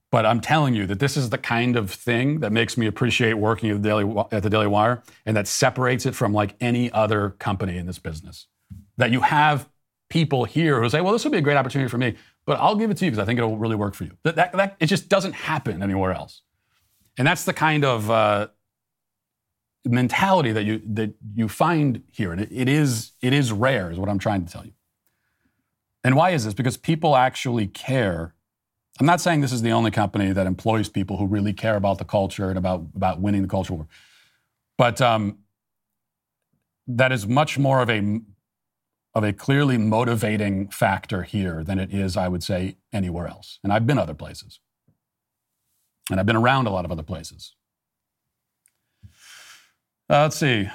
But I'm telling you that this is the kind of thing that makes me appreciate working at the Daily, at the Daily Wire and that separates it from like any other company in this business. That you have people here who say, well, this would be a great opportunity for me, but I'll give it to you because I think it'll really work for you. That, that, that, it just doesn't happen anywhere else. And that's the kind of uh, mentality that you that you find here, and it, it is it is rare, is what I'm trying to tell you. And why is this? Because people actually care. I'm not saying this is the only company that employs people who really care about the culture and about about winning the culture war, but um, that is much more of a of a clearly motivating factor here than it is, I would say, anywhere else. And I've been other places. And I've been around a lot of other places. Uh, let's see.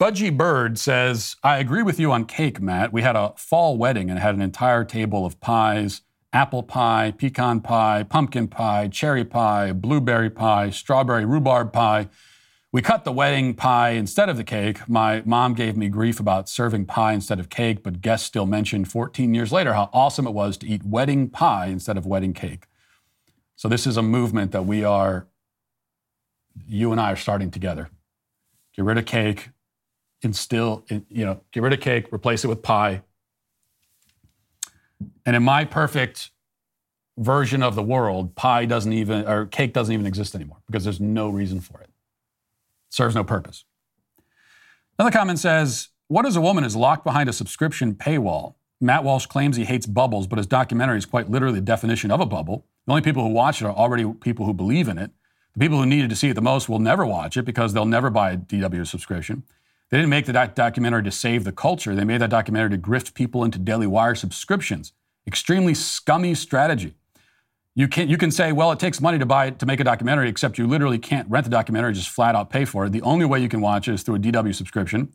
Budgie Bird says, I agree with you on cake, Matt. We had a fall wedding and had an entire table of pies apple pie, pecan pie, pumpkin pie, cherry pie, blueberry pie, strawberry rhubarb pie. We cut the wedding pie instead of the cake. My mom gave me grief about serving pie instead of cake, but guests still mentioned 14 years later how awesome it was to eat wedding pie instead of wedding cake. So this is a movement that we are, you and I are starting together. Get rid of cake, instill, you know, get rid of cake, replace it with pie. And in my perfect version of the world, pie doesn't even, or cake doesn't even exist anymore because there's no reason for it. it serves no purpose. Another comment says, What is a woman is locked behind a subscription paywall? Matt Walsh claims he hates bubbles, but his documentary is quite literally the definition of a bubble. The only people who watch it are already people who believe in it. The people who needed to see it the most will never watch it because they'll never buy a DW subscription. They didn't make the doc- documentary to save the culture. They made that documentary to grift people into Daily Wire subscriptions. Extremely scummy strategy. You can you can say, well, it takes money to buy to make a documentary, except you literally can't rent the documentary, just flat out pay for it. The only way you can watch it is through a DW subscription.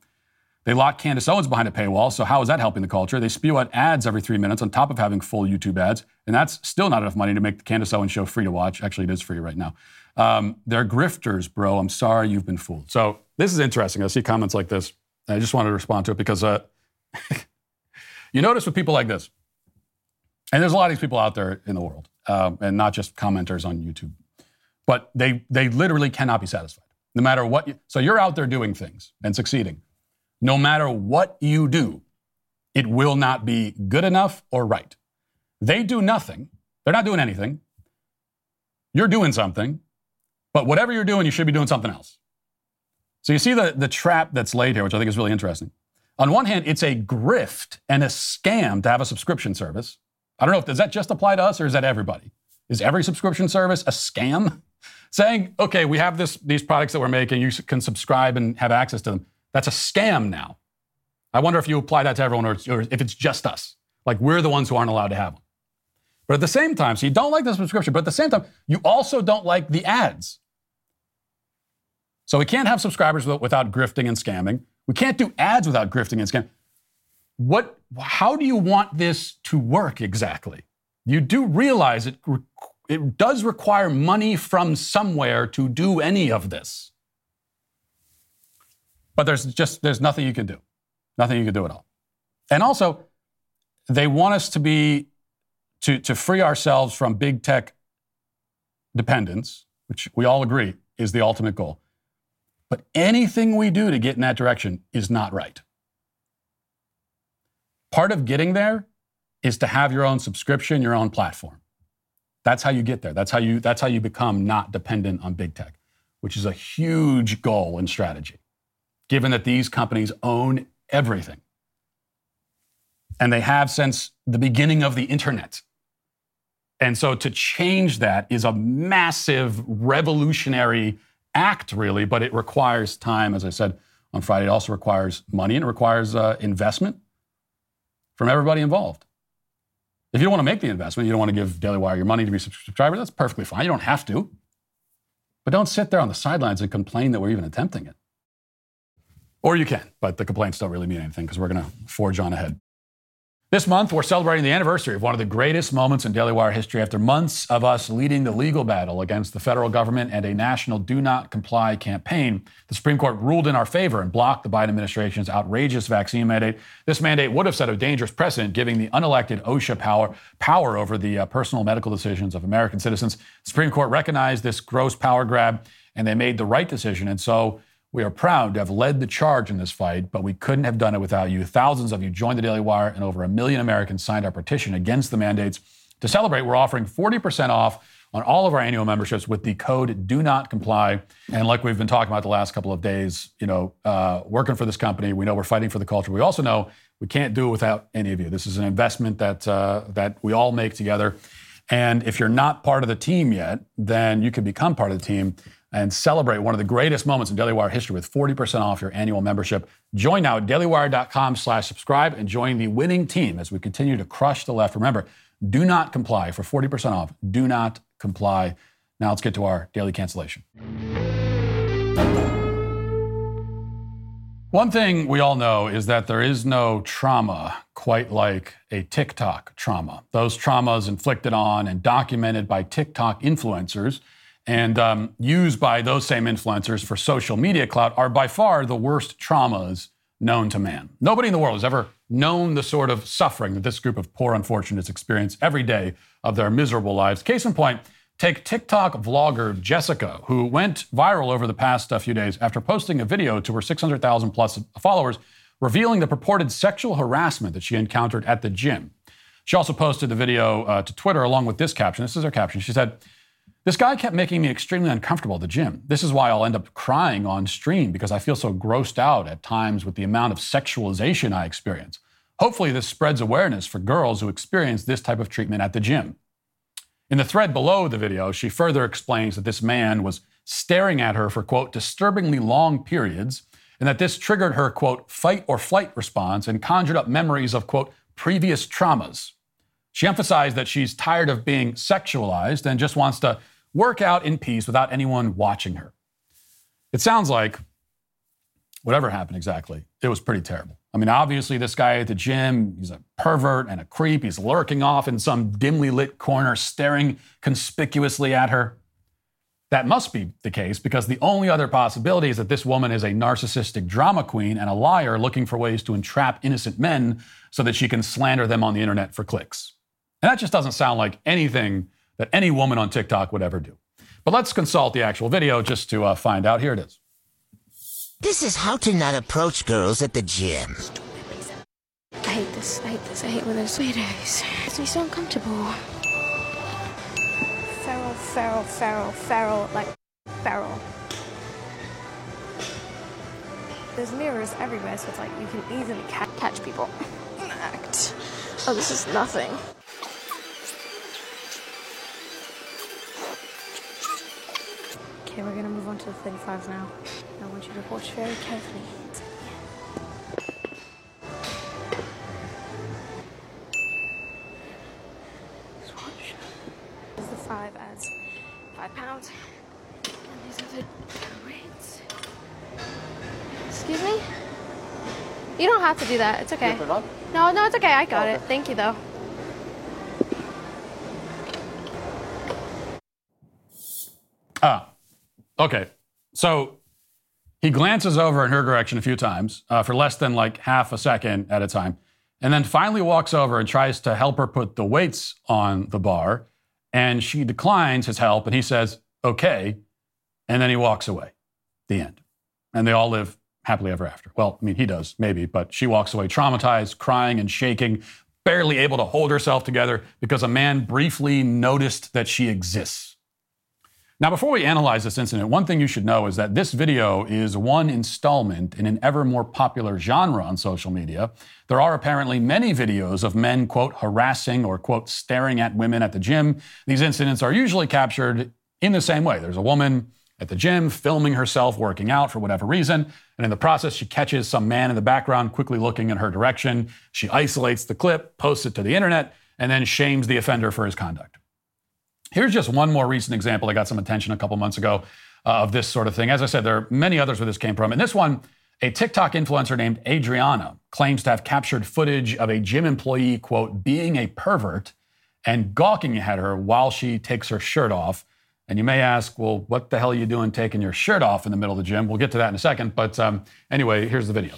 They lock Candace Owens behind a paywall, so how is that helping the culture? They spew out ads every three minutes on top of having full YouTube ads, and that's still not enough money to make the Candace Owens show free to watch. Actually, it is free right now. Um, they're grifters, bro. I'm sorry you've been fooled. So this is interesting. I see comments like this. I just wanted to respond to it because uh, you notice with people like this, and there's a lot of these people out there in the world, um, and not just commenters on YouTube, but they they literally cannot be satisfied, no matter what. You, so you're out there doing things and succeeding no matter what you do, it will not be good enough or right. They do nothing. They're not doing anything. You're doing something, but whatever you're doing, you should be doing something else. So you see the, the trap that's laid here, which I think is really interesting. On one hand, it's a grift and a scam to have a subscription service. I don't know if does that just apply to us or is that everybody? Is every subscription service a scam? Saying, okay, we have this, these products that we're making, you can subscribe and have access to them. That's a scam now. I wonder if you apply that to everyone or, or if it's just us. Like we're the ones who aren't allowed to have them. But at the same time, so you don't like the subscription, but at the same time, you also don't like the ads. So we can't have subscribers without grifting and scamming. We can't do ads without grifting and scamming. What, how do you want this to work exactly? You do realize it, it does require money from somewhere to do any of this. But there's just there's nothing you can do. Nothing you can do at all. And also, they want us to be to, to free ourselves from big tech dependence, which we all agree is the ultimate goal. But anything we do to get in that direction is not right. Part of getting there is to have your own subscription, your own platform. That's how you get there. That's how you, that's how you become not dependent on big tech, which is a huge goal and strategy given that these companies own everything. And they have since the beginning of the internet. And so to change that is a massive revolutionary act, really, but it requires time. As I said on Friday, it also requires money and it requires uh, investment from everybody involved. If you don't want to make the investment, you don't want to give Daily Wire your money to be a subscriber, that's perfectly fine. You don't have to. But don't sit there on the sidelines and complain that we're even attempting it. Or you can, but the complaints don't really mean anything because we're going to forge on ahead. This month, we're celebrating the anniversary of one of the greatest moments in Daily Wire history after months of us leading the legal battle against the federal government and a national do not comply campaign. The Supreme Court ruled in our favor and blocked the Biden administration's outrageous vaccine mandate. This mandate would have set a dangerous precedent, giving the unelected OSHA power, power over the uh, personal medical decisions of American citizens. The Supreme Court recognized this gross power grab and they made the right decision. And so we are proud to have led the charge in this fight, but we couldn't have done it without you. Thousands of you joined the Daily Wire, and over a million Americans signed our petition against the mandates. To celebrate, we're offering 40% off on all of our annual memberships with the code do not comply and like we've been talking about the last couple of days you know uh, working for this company we know we're fighting for the culture we also know we can't do it without any of you this is an investment that uh, that we all make together and if you're not part of the team yet then you can become part of the team and celebrate one of the greatest moments in Daily Wire history with 40% off your annual membership. Join now at dailywire.com slash subscribe and join the winning team as we continue to crush the left. Remember, do not comply for 40% off. Do not comply. Now let's get to our daily cancellation. One thing we all know is that there is no trauma quite like a TikTok trauma. Those traumas inflicted on and documented by TikTok influencers – and um, used by those same influencers for social media clout are by far the worst traumas known to man. Nobody in the world has ever known the sort of suffering that this group of poor unfortunates experience every day of their miserable lives. Case in point, take TikTok vlogger Jessica, who went viral over the past uh, few days after posting a video to her 600,000 plus followers revealing the purported sexual harassment that she encountered at the gym. She also posted the video uh, to Twitter along with this caption. This is her caption. She said, this guy kept making me extremely uncomfortable at the gym. This is why I'll end up crying on stream because I feel so grossed out at times with the amount of sexualization I experience. Hopefully, this spreads awareness for girls who experience this type of treatment at the gym. In the thread below the video, she further explains that this man was staring at her for, quote, disturbingly long periods, and that this triggered her, quote, fight or flight response and conjured up memories of, quote, previous traumas. She emphasized that she's tired of being sexualized and just wants to work out in peace without anyone watching her. It sounds like whatever happened exactly, it was pretty terrible. I mean, obviously, this guy at the gym, he's a pervert and a creep. He's lurking off in some dimly lit corner, staring conspicuously at her. That must be the case because the only other possibility is that this woman is a narcissistic drama queen and a liar looking for ways to entrap innocent men so that she can slander them on the internet for clicks. And that just doesn't sound like anything that any woman on TikTok would ever do. But let's consult the actual video just to uh, find out. Here it is. This is how to not approach girls at the gym. I hate this. I hate this. I hate when there's sweet days. It makes me so uncomfortable. Feral, feral, feral, feral, like feral. There's mirrors everywhere, so it's like you can easily ca- catch people. Act. Oh, this is nothing. Okay, we're gonna move on to the 35 now. I want you to watch very carefully. Just watch. There's the five as five pounds. And these are the weights. Excuse me? You don't have to do that. It's okay. No, no, it's okay. I got it. Thank you, though. Ah, okay. So he glances over in her direction a few times uh, for less than like half a second at a time, and then finally walks over and tries to help her put the weights on the bar. And she declines his help, and he says, okay. And then he walks away. The end. And they all live happily ever after. Well, I mean, he does, maybe, but she walks away traumatized, crying and shaking, barely able to hold herself together because a man briefly noticed that she exists. Now, before we analyze this incident, one thing you should know is that this video is one installment in an ever more popular genre on social media. There are apparently many videos of men, quote, harassing or, quote, staring at women at the gym. These incidents are usually captured in the same way. There's a woman at the gym filming herself working out for whatever reason, and in the process, she catches some man in the background quickly looking in her direction. She isolates the clip, posts it to the internet, and then shames the offender for his conduct. Here's just one more recent example that got some attention a couple months ago uh, of this sort of thing. As I said, there are many others where this came from. And this one, a TikTok influencer named Adriana claims to have captured footage of a gym employee, quote, being a pervert and gawking at her while she takes her shirt off. And you may ask, well, what the hell are you doing taking your shirt off in the middle of the gym? We'll get to that in a second. But um, anyway, here's the video.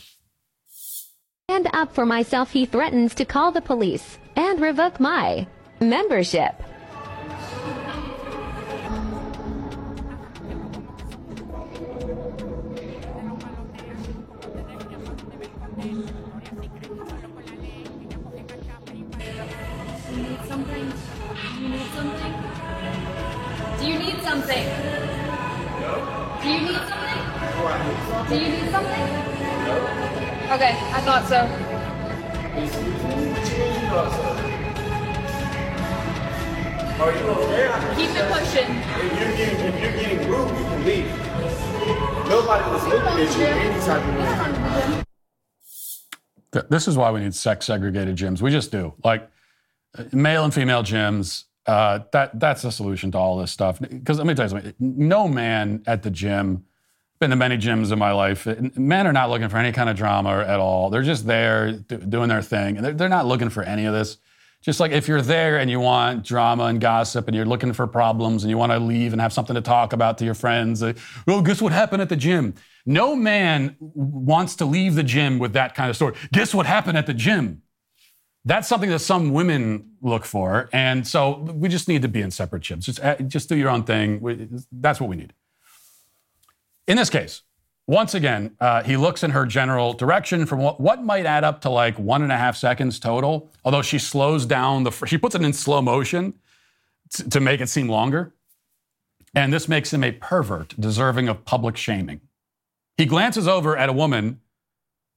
Stand up for myself, he threatens to call the police and revoke my membership. Okay, I thought so. Are you okay? Keep it pushing. If you're getting, if you're getting rude, you can leave. Nobody was looking at you any type of way. This is why we need sex segregated gyms. We just do. Like uh, male and female gyms, uh, that that's the solution to all this stuff. Because let me tell you something. No man at the gym, been to many gyms in my life, men are not looking for any kind of drama at all. They're just there do- doing their thing. And they're, they're not looking for any of this. Just like if you're there and you want drama and gossip and you're looking for problems and you want to leave and have something to talk about to your friends, uh, well, guess what happened at the gym? No man wants to leave the gym with that kind of story. Guess what happened at the gym? That's something that some women look for, and so we just need to be in separate gyms. Just, uh, just do your own thing. That's what we need. In this case, once again, uh, he looks in her general direction from what, what might add up to like one and a half seconds total. Although she slows down the, she puts it in slow motion t- to make it seem longer, and this makes him a pervert deserving of public shaming. He glances over at a woman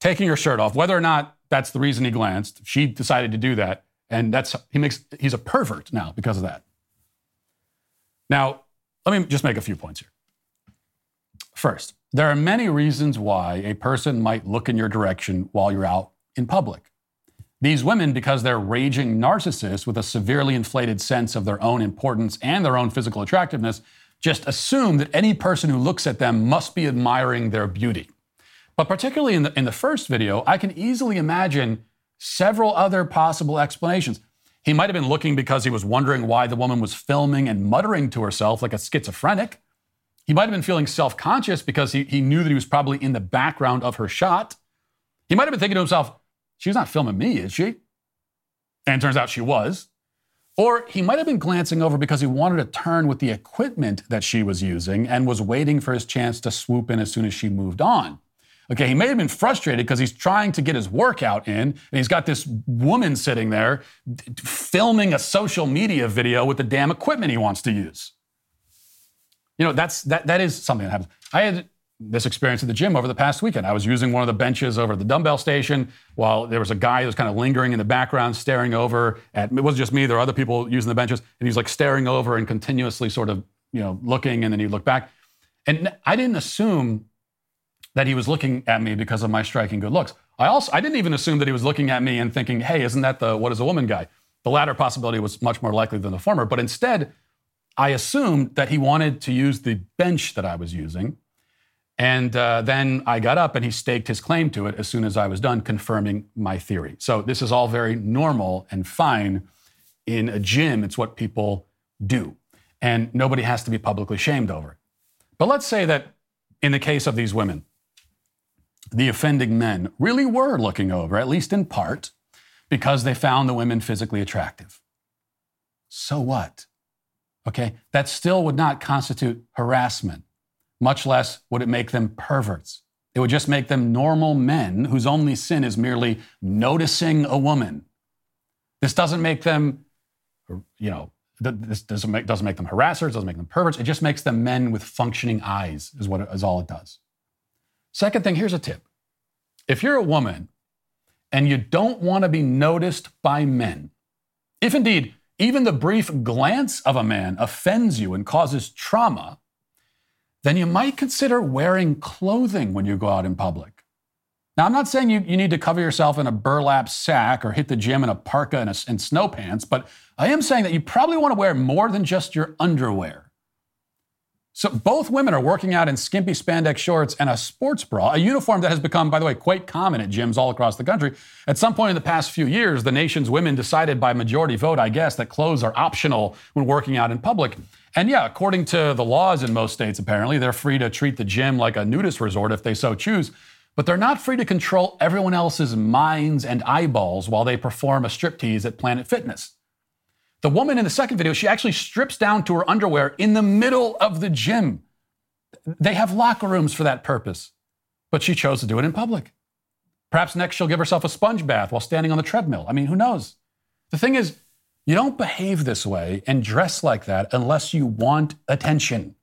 taking her shirt off, whether or not that's the reason he glanced. She decided to do that, and that's he makes he's a pervert now because of that. Now, let me just make a few points here. First, there are many reasons why a person might look in your direction while you're out in public. These women, because they're raging narcissists with a severely inflated sense of their own importance and their own physical attractiveness, just assume that any person who looks at them must be admiring their beauty. But particularly in the, in the first video, I can easily imagine several other possible explanations. He might have been looking because he was wondering why the woman was filming and muttering to herself like a schizophrenic. He might have been feeling self conscious because he, he knew that he was probably in the background of her shot. He might have been thinking to himself, she's not filming me, is she? And it turns out she was. Or he might have been glancing over because he wanted to turn with the equipment that she was using and was waiting for his chance to swoop in as soon as she moved on. Okay, he may have been frustrated because he's trying to get his workout in, and he's got this woman sitting there filming a social media video with the damn equipment he wants to use. You know, that's that that is something that happens. I had this experience at the gym over the past weekend. I was using one of the benches over at the dumbbell station while there was a guy who was kind of lingering in the background, staring over at it wasn't just me, there were other people using the benches, and he was like staring over and continuously sort of, you know, looking, and then he'd look back. And I didn't assume that he was looking at me because of my striking good looks. I also I didn't even assume that he was looking at me and thinking, "Hey, isn't that the what is a woman guy?" The latter possibility was much more likely than the former, but instead, I assumed that he wanted to use the bench that I was using. And uh, then I got up and he staked his claim to it as soon as I was done, confirming my theory. So this is all very normal and fine in a gym. It's what people do. And nobody has to be publicly shamed over it. But let's say that in the case of these women, the offending men really were looking over, at least in part, because they found the women physically attractive. So what? Okay, that still would not constitute harassment, much less would it make them perverts. It would just make them normal men whose only sin is merely noticing a woman. This doesn't make them, you know, this doesn't make, doesn't make them harassers, doesn't make them perverts. It just makes them men with functioning eyes, is what is all it does. Second thing, here's a tip. If you're a woman and you don't want to be noticed by men, if indeed even the brief glance of a man offends you and causes trauma, then you might consider wearing clothing when you go out in public. Now, I'm not saying you, you need to cover yourself in a burlap sack or hit the gym in a parka and, a, and snow pants, but I am saying that you probably want to wear more than just your underwear. So both women are working out in skimpy spandex shorts and a sports bra, a uniform that has become, by the way, quite common at gyms all across the country. At some point in the past few years, the nation's women decided by majority vote, I guess, that clothes are optional when working out in public. And yeah, according to the laws in most states, apparently, they're free to treat the gym like a nudist resort if they so choose. But they're not free to control everyone else's minds and eyeballs while they perform a striptease at Planet Fitness. The woman in the second video, she actually strips down to her underwear in the middle of the gym. They have locker rooms for that purpose, but she chose to do it in public. Perhaps next she'll give herself a sponge bath while standing on the treadmill. I mean, who knows? The thing is, you don't behave this way and dress like that unless you want attention.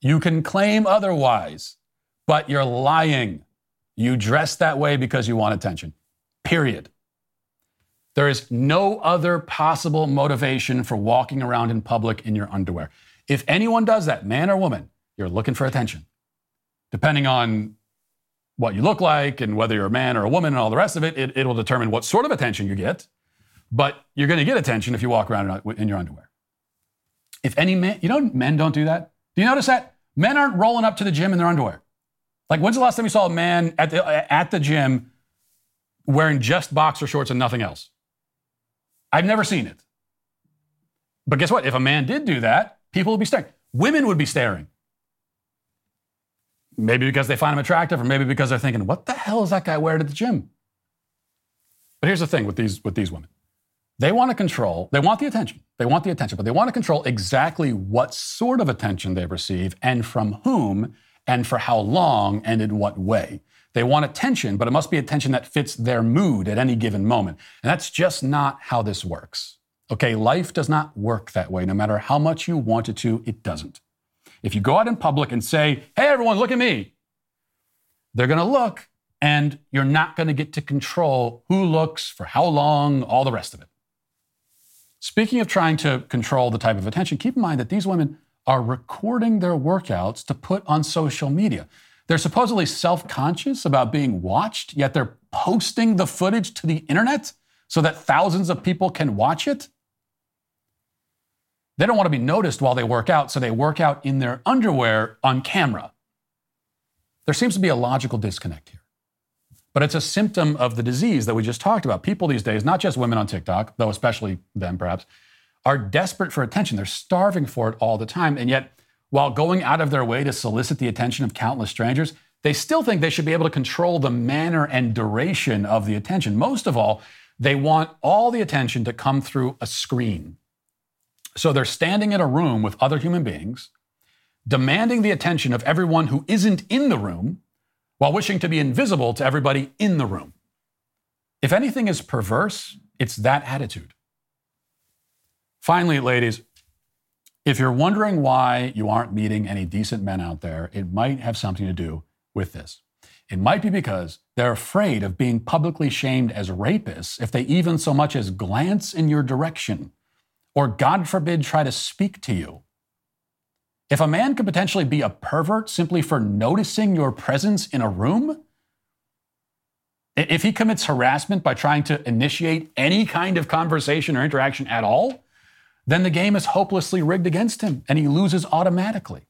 You can claim otherwise, but you're lying. You dress that way because you want attention. Period. There is no other possible motivation for walking around in public in your underwear. If anyone does that, man or woman, you're looking for attention. Depending on what you look like and whether you're a man or a woman and all the rest of it, it will determine what sort of attention you get. But you're going to get attention if you walk around in uh, your underwear. If any man, you know, men don't do that. Do you notice that? Men aren't rolling up to the gym in their underwear. Like, when's the last time you saw a man at the, uh, at the gym wearing just boxer shorts and nothing else? I've never seen it. But guess what? If a man did do that, people would be staring. Women would be staring. Maybe because they find him attractive, or maybe because they're thinking, what the hell is that guy wearing at the gym? But here's the thing with these, with these women. They want to control, they want the attention. They want the attention, but they want to control exactly what sort of attention they receive and from whom and for how long and in what way. They want attention, but it must be attention that fits their mood at any given moment. And that's just not how this works. Okay, life does not work that way. No matter how much you want it to, it doesn't. If you go out in public and say, hey, everyone, look at me, they're going to look and you're not going to get to control who looks, for how long, all the rest of it. Speaking of trying to control the type of attention, keep in mind that these women are recording their workouts to put on social media. They're supposedly self conscious about being watched, yet they're posting the footage to the internet so that thousands of people can watch it. They don't want to be noticed while they work out, so they work out in their underwear on camera. There seems to be a logical disconnect here. But it's a symptom of the disease that we just talked about. People these days, not just women on TikTok, though especially them perhaps, are desperate for attention. They're starving for it all the time. And yet, while going out of their way to solicit the attention of countless strangers, they still think they should be able to control the manner and duration of the attention. Most of all, they want all the attention to come through a screen. So they're standing in a room with other human beings, demanding the attention of everyone who isn't in the room, while wishing to be invisible to everybody in the room. If anything is perverse, it's that attitude. Finally, ladies, if you're wondering why you aren't meeting any decent men out there, it might have something to do with this. It might be because they're afraid of being publicly shamed as rapists if they even so much as glance in your direction, or God forbid, try to speak to you. If a man could potentially be a pervert simply for noticing your presence in a room, if he commits harassment by trying to initiate any kind of conversation or interaction at all, then the game is hopelessly rigged against him and he loses automatically.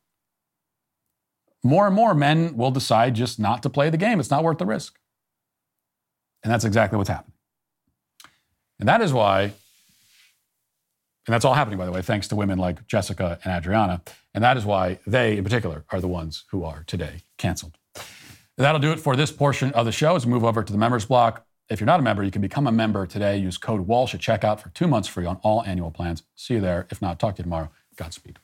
More and more men will decide just not to play the game. It's not worth the risk. And that's exactly what's happening. And that is why, and that's all happening, by the way, thanks to women like Jessica and Adriana. And that is why they, in particular, are the ones who are today canceled. That'll do it for this portion of the show as we move over to the members block. If you're not a member, you can become a member today. Use code Walsh at checkout for two months free on all annual plans. See you there. If not, talk to you tomorrow. Godspeed.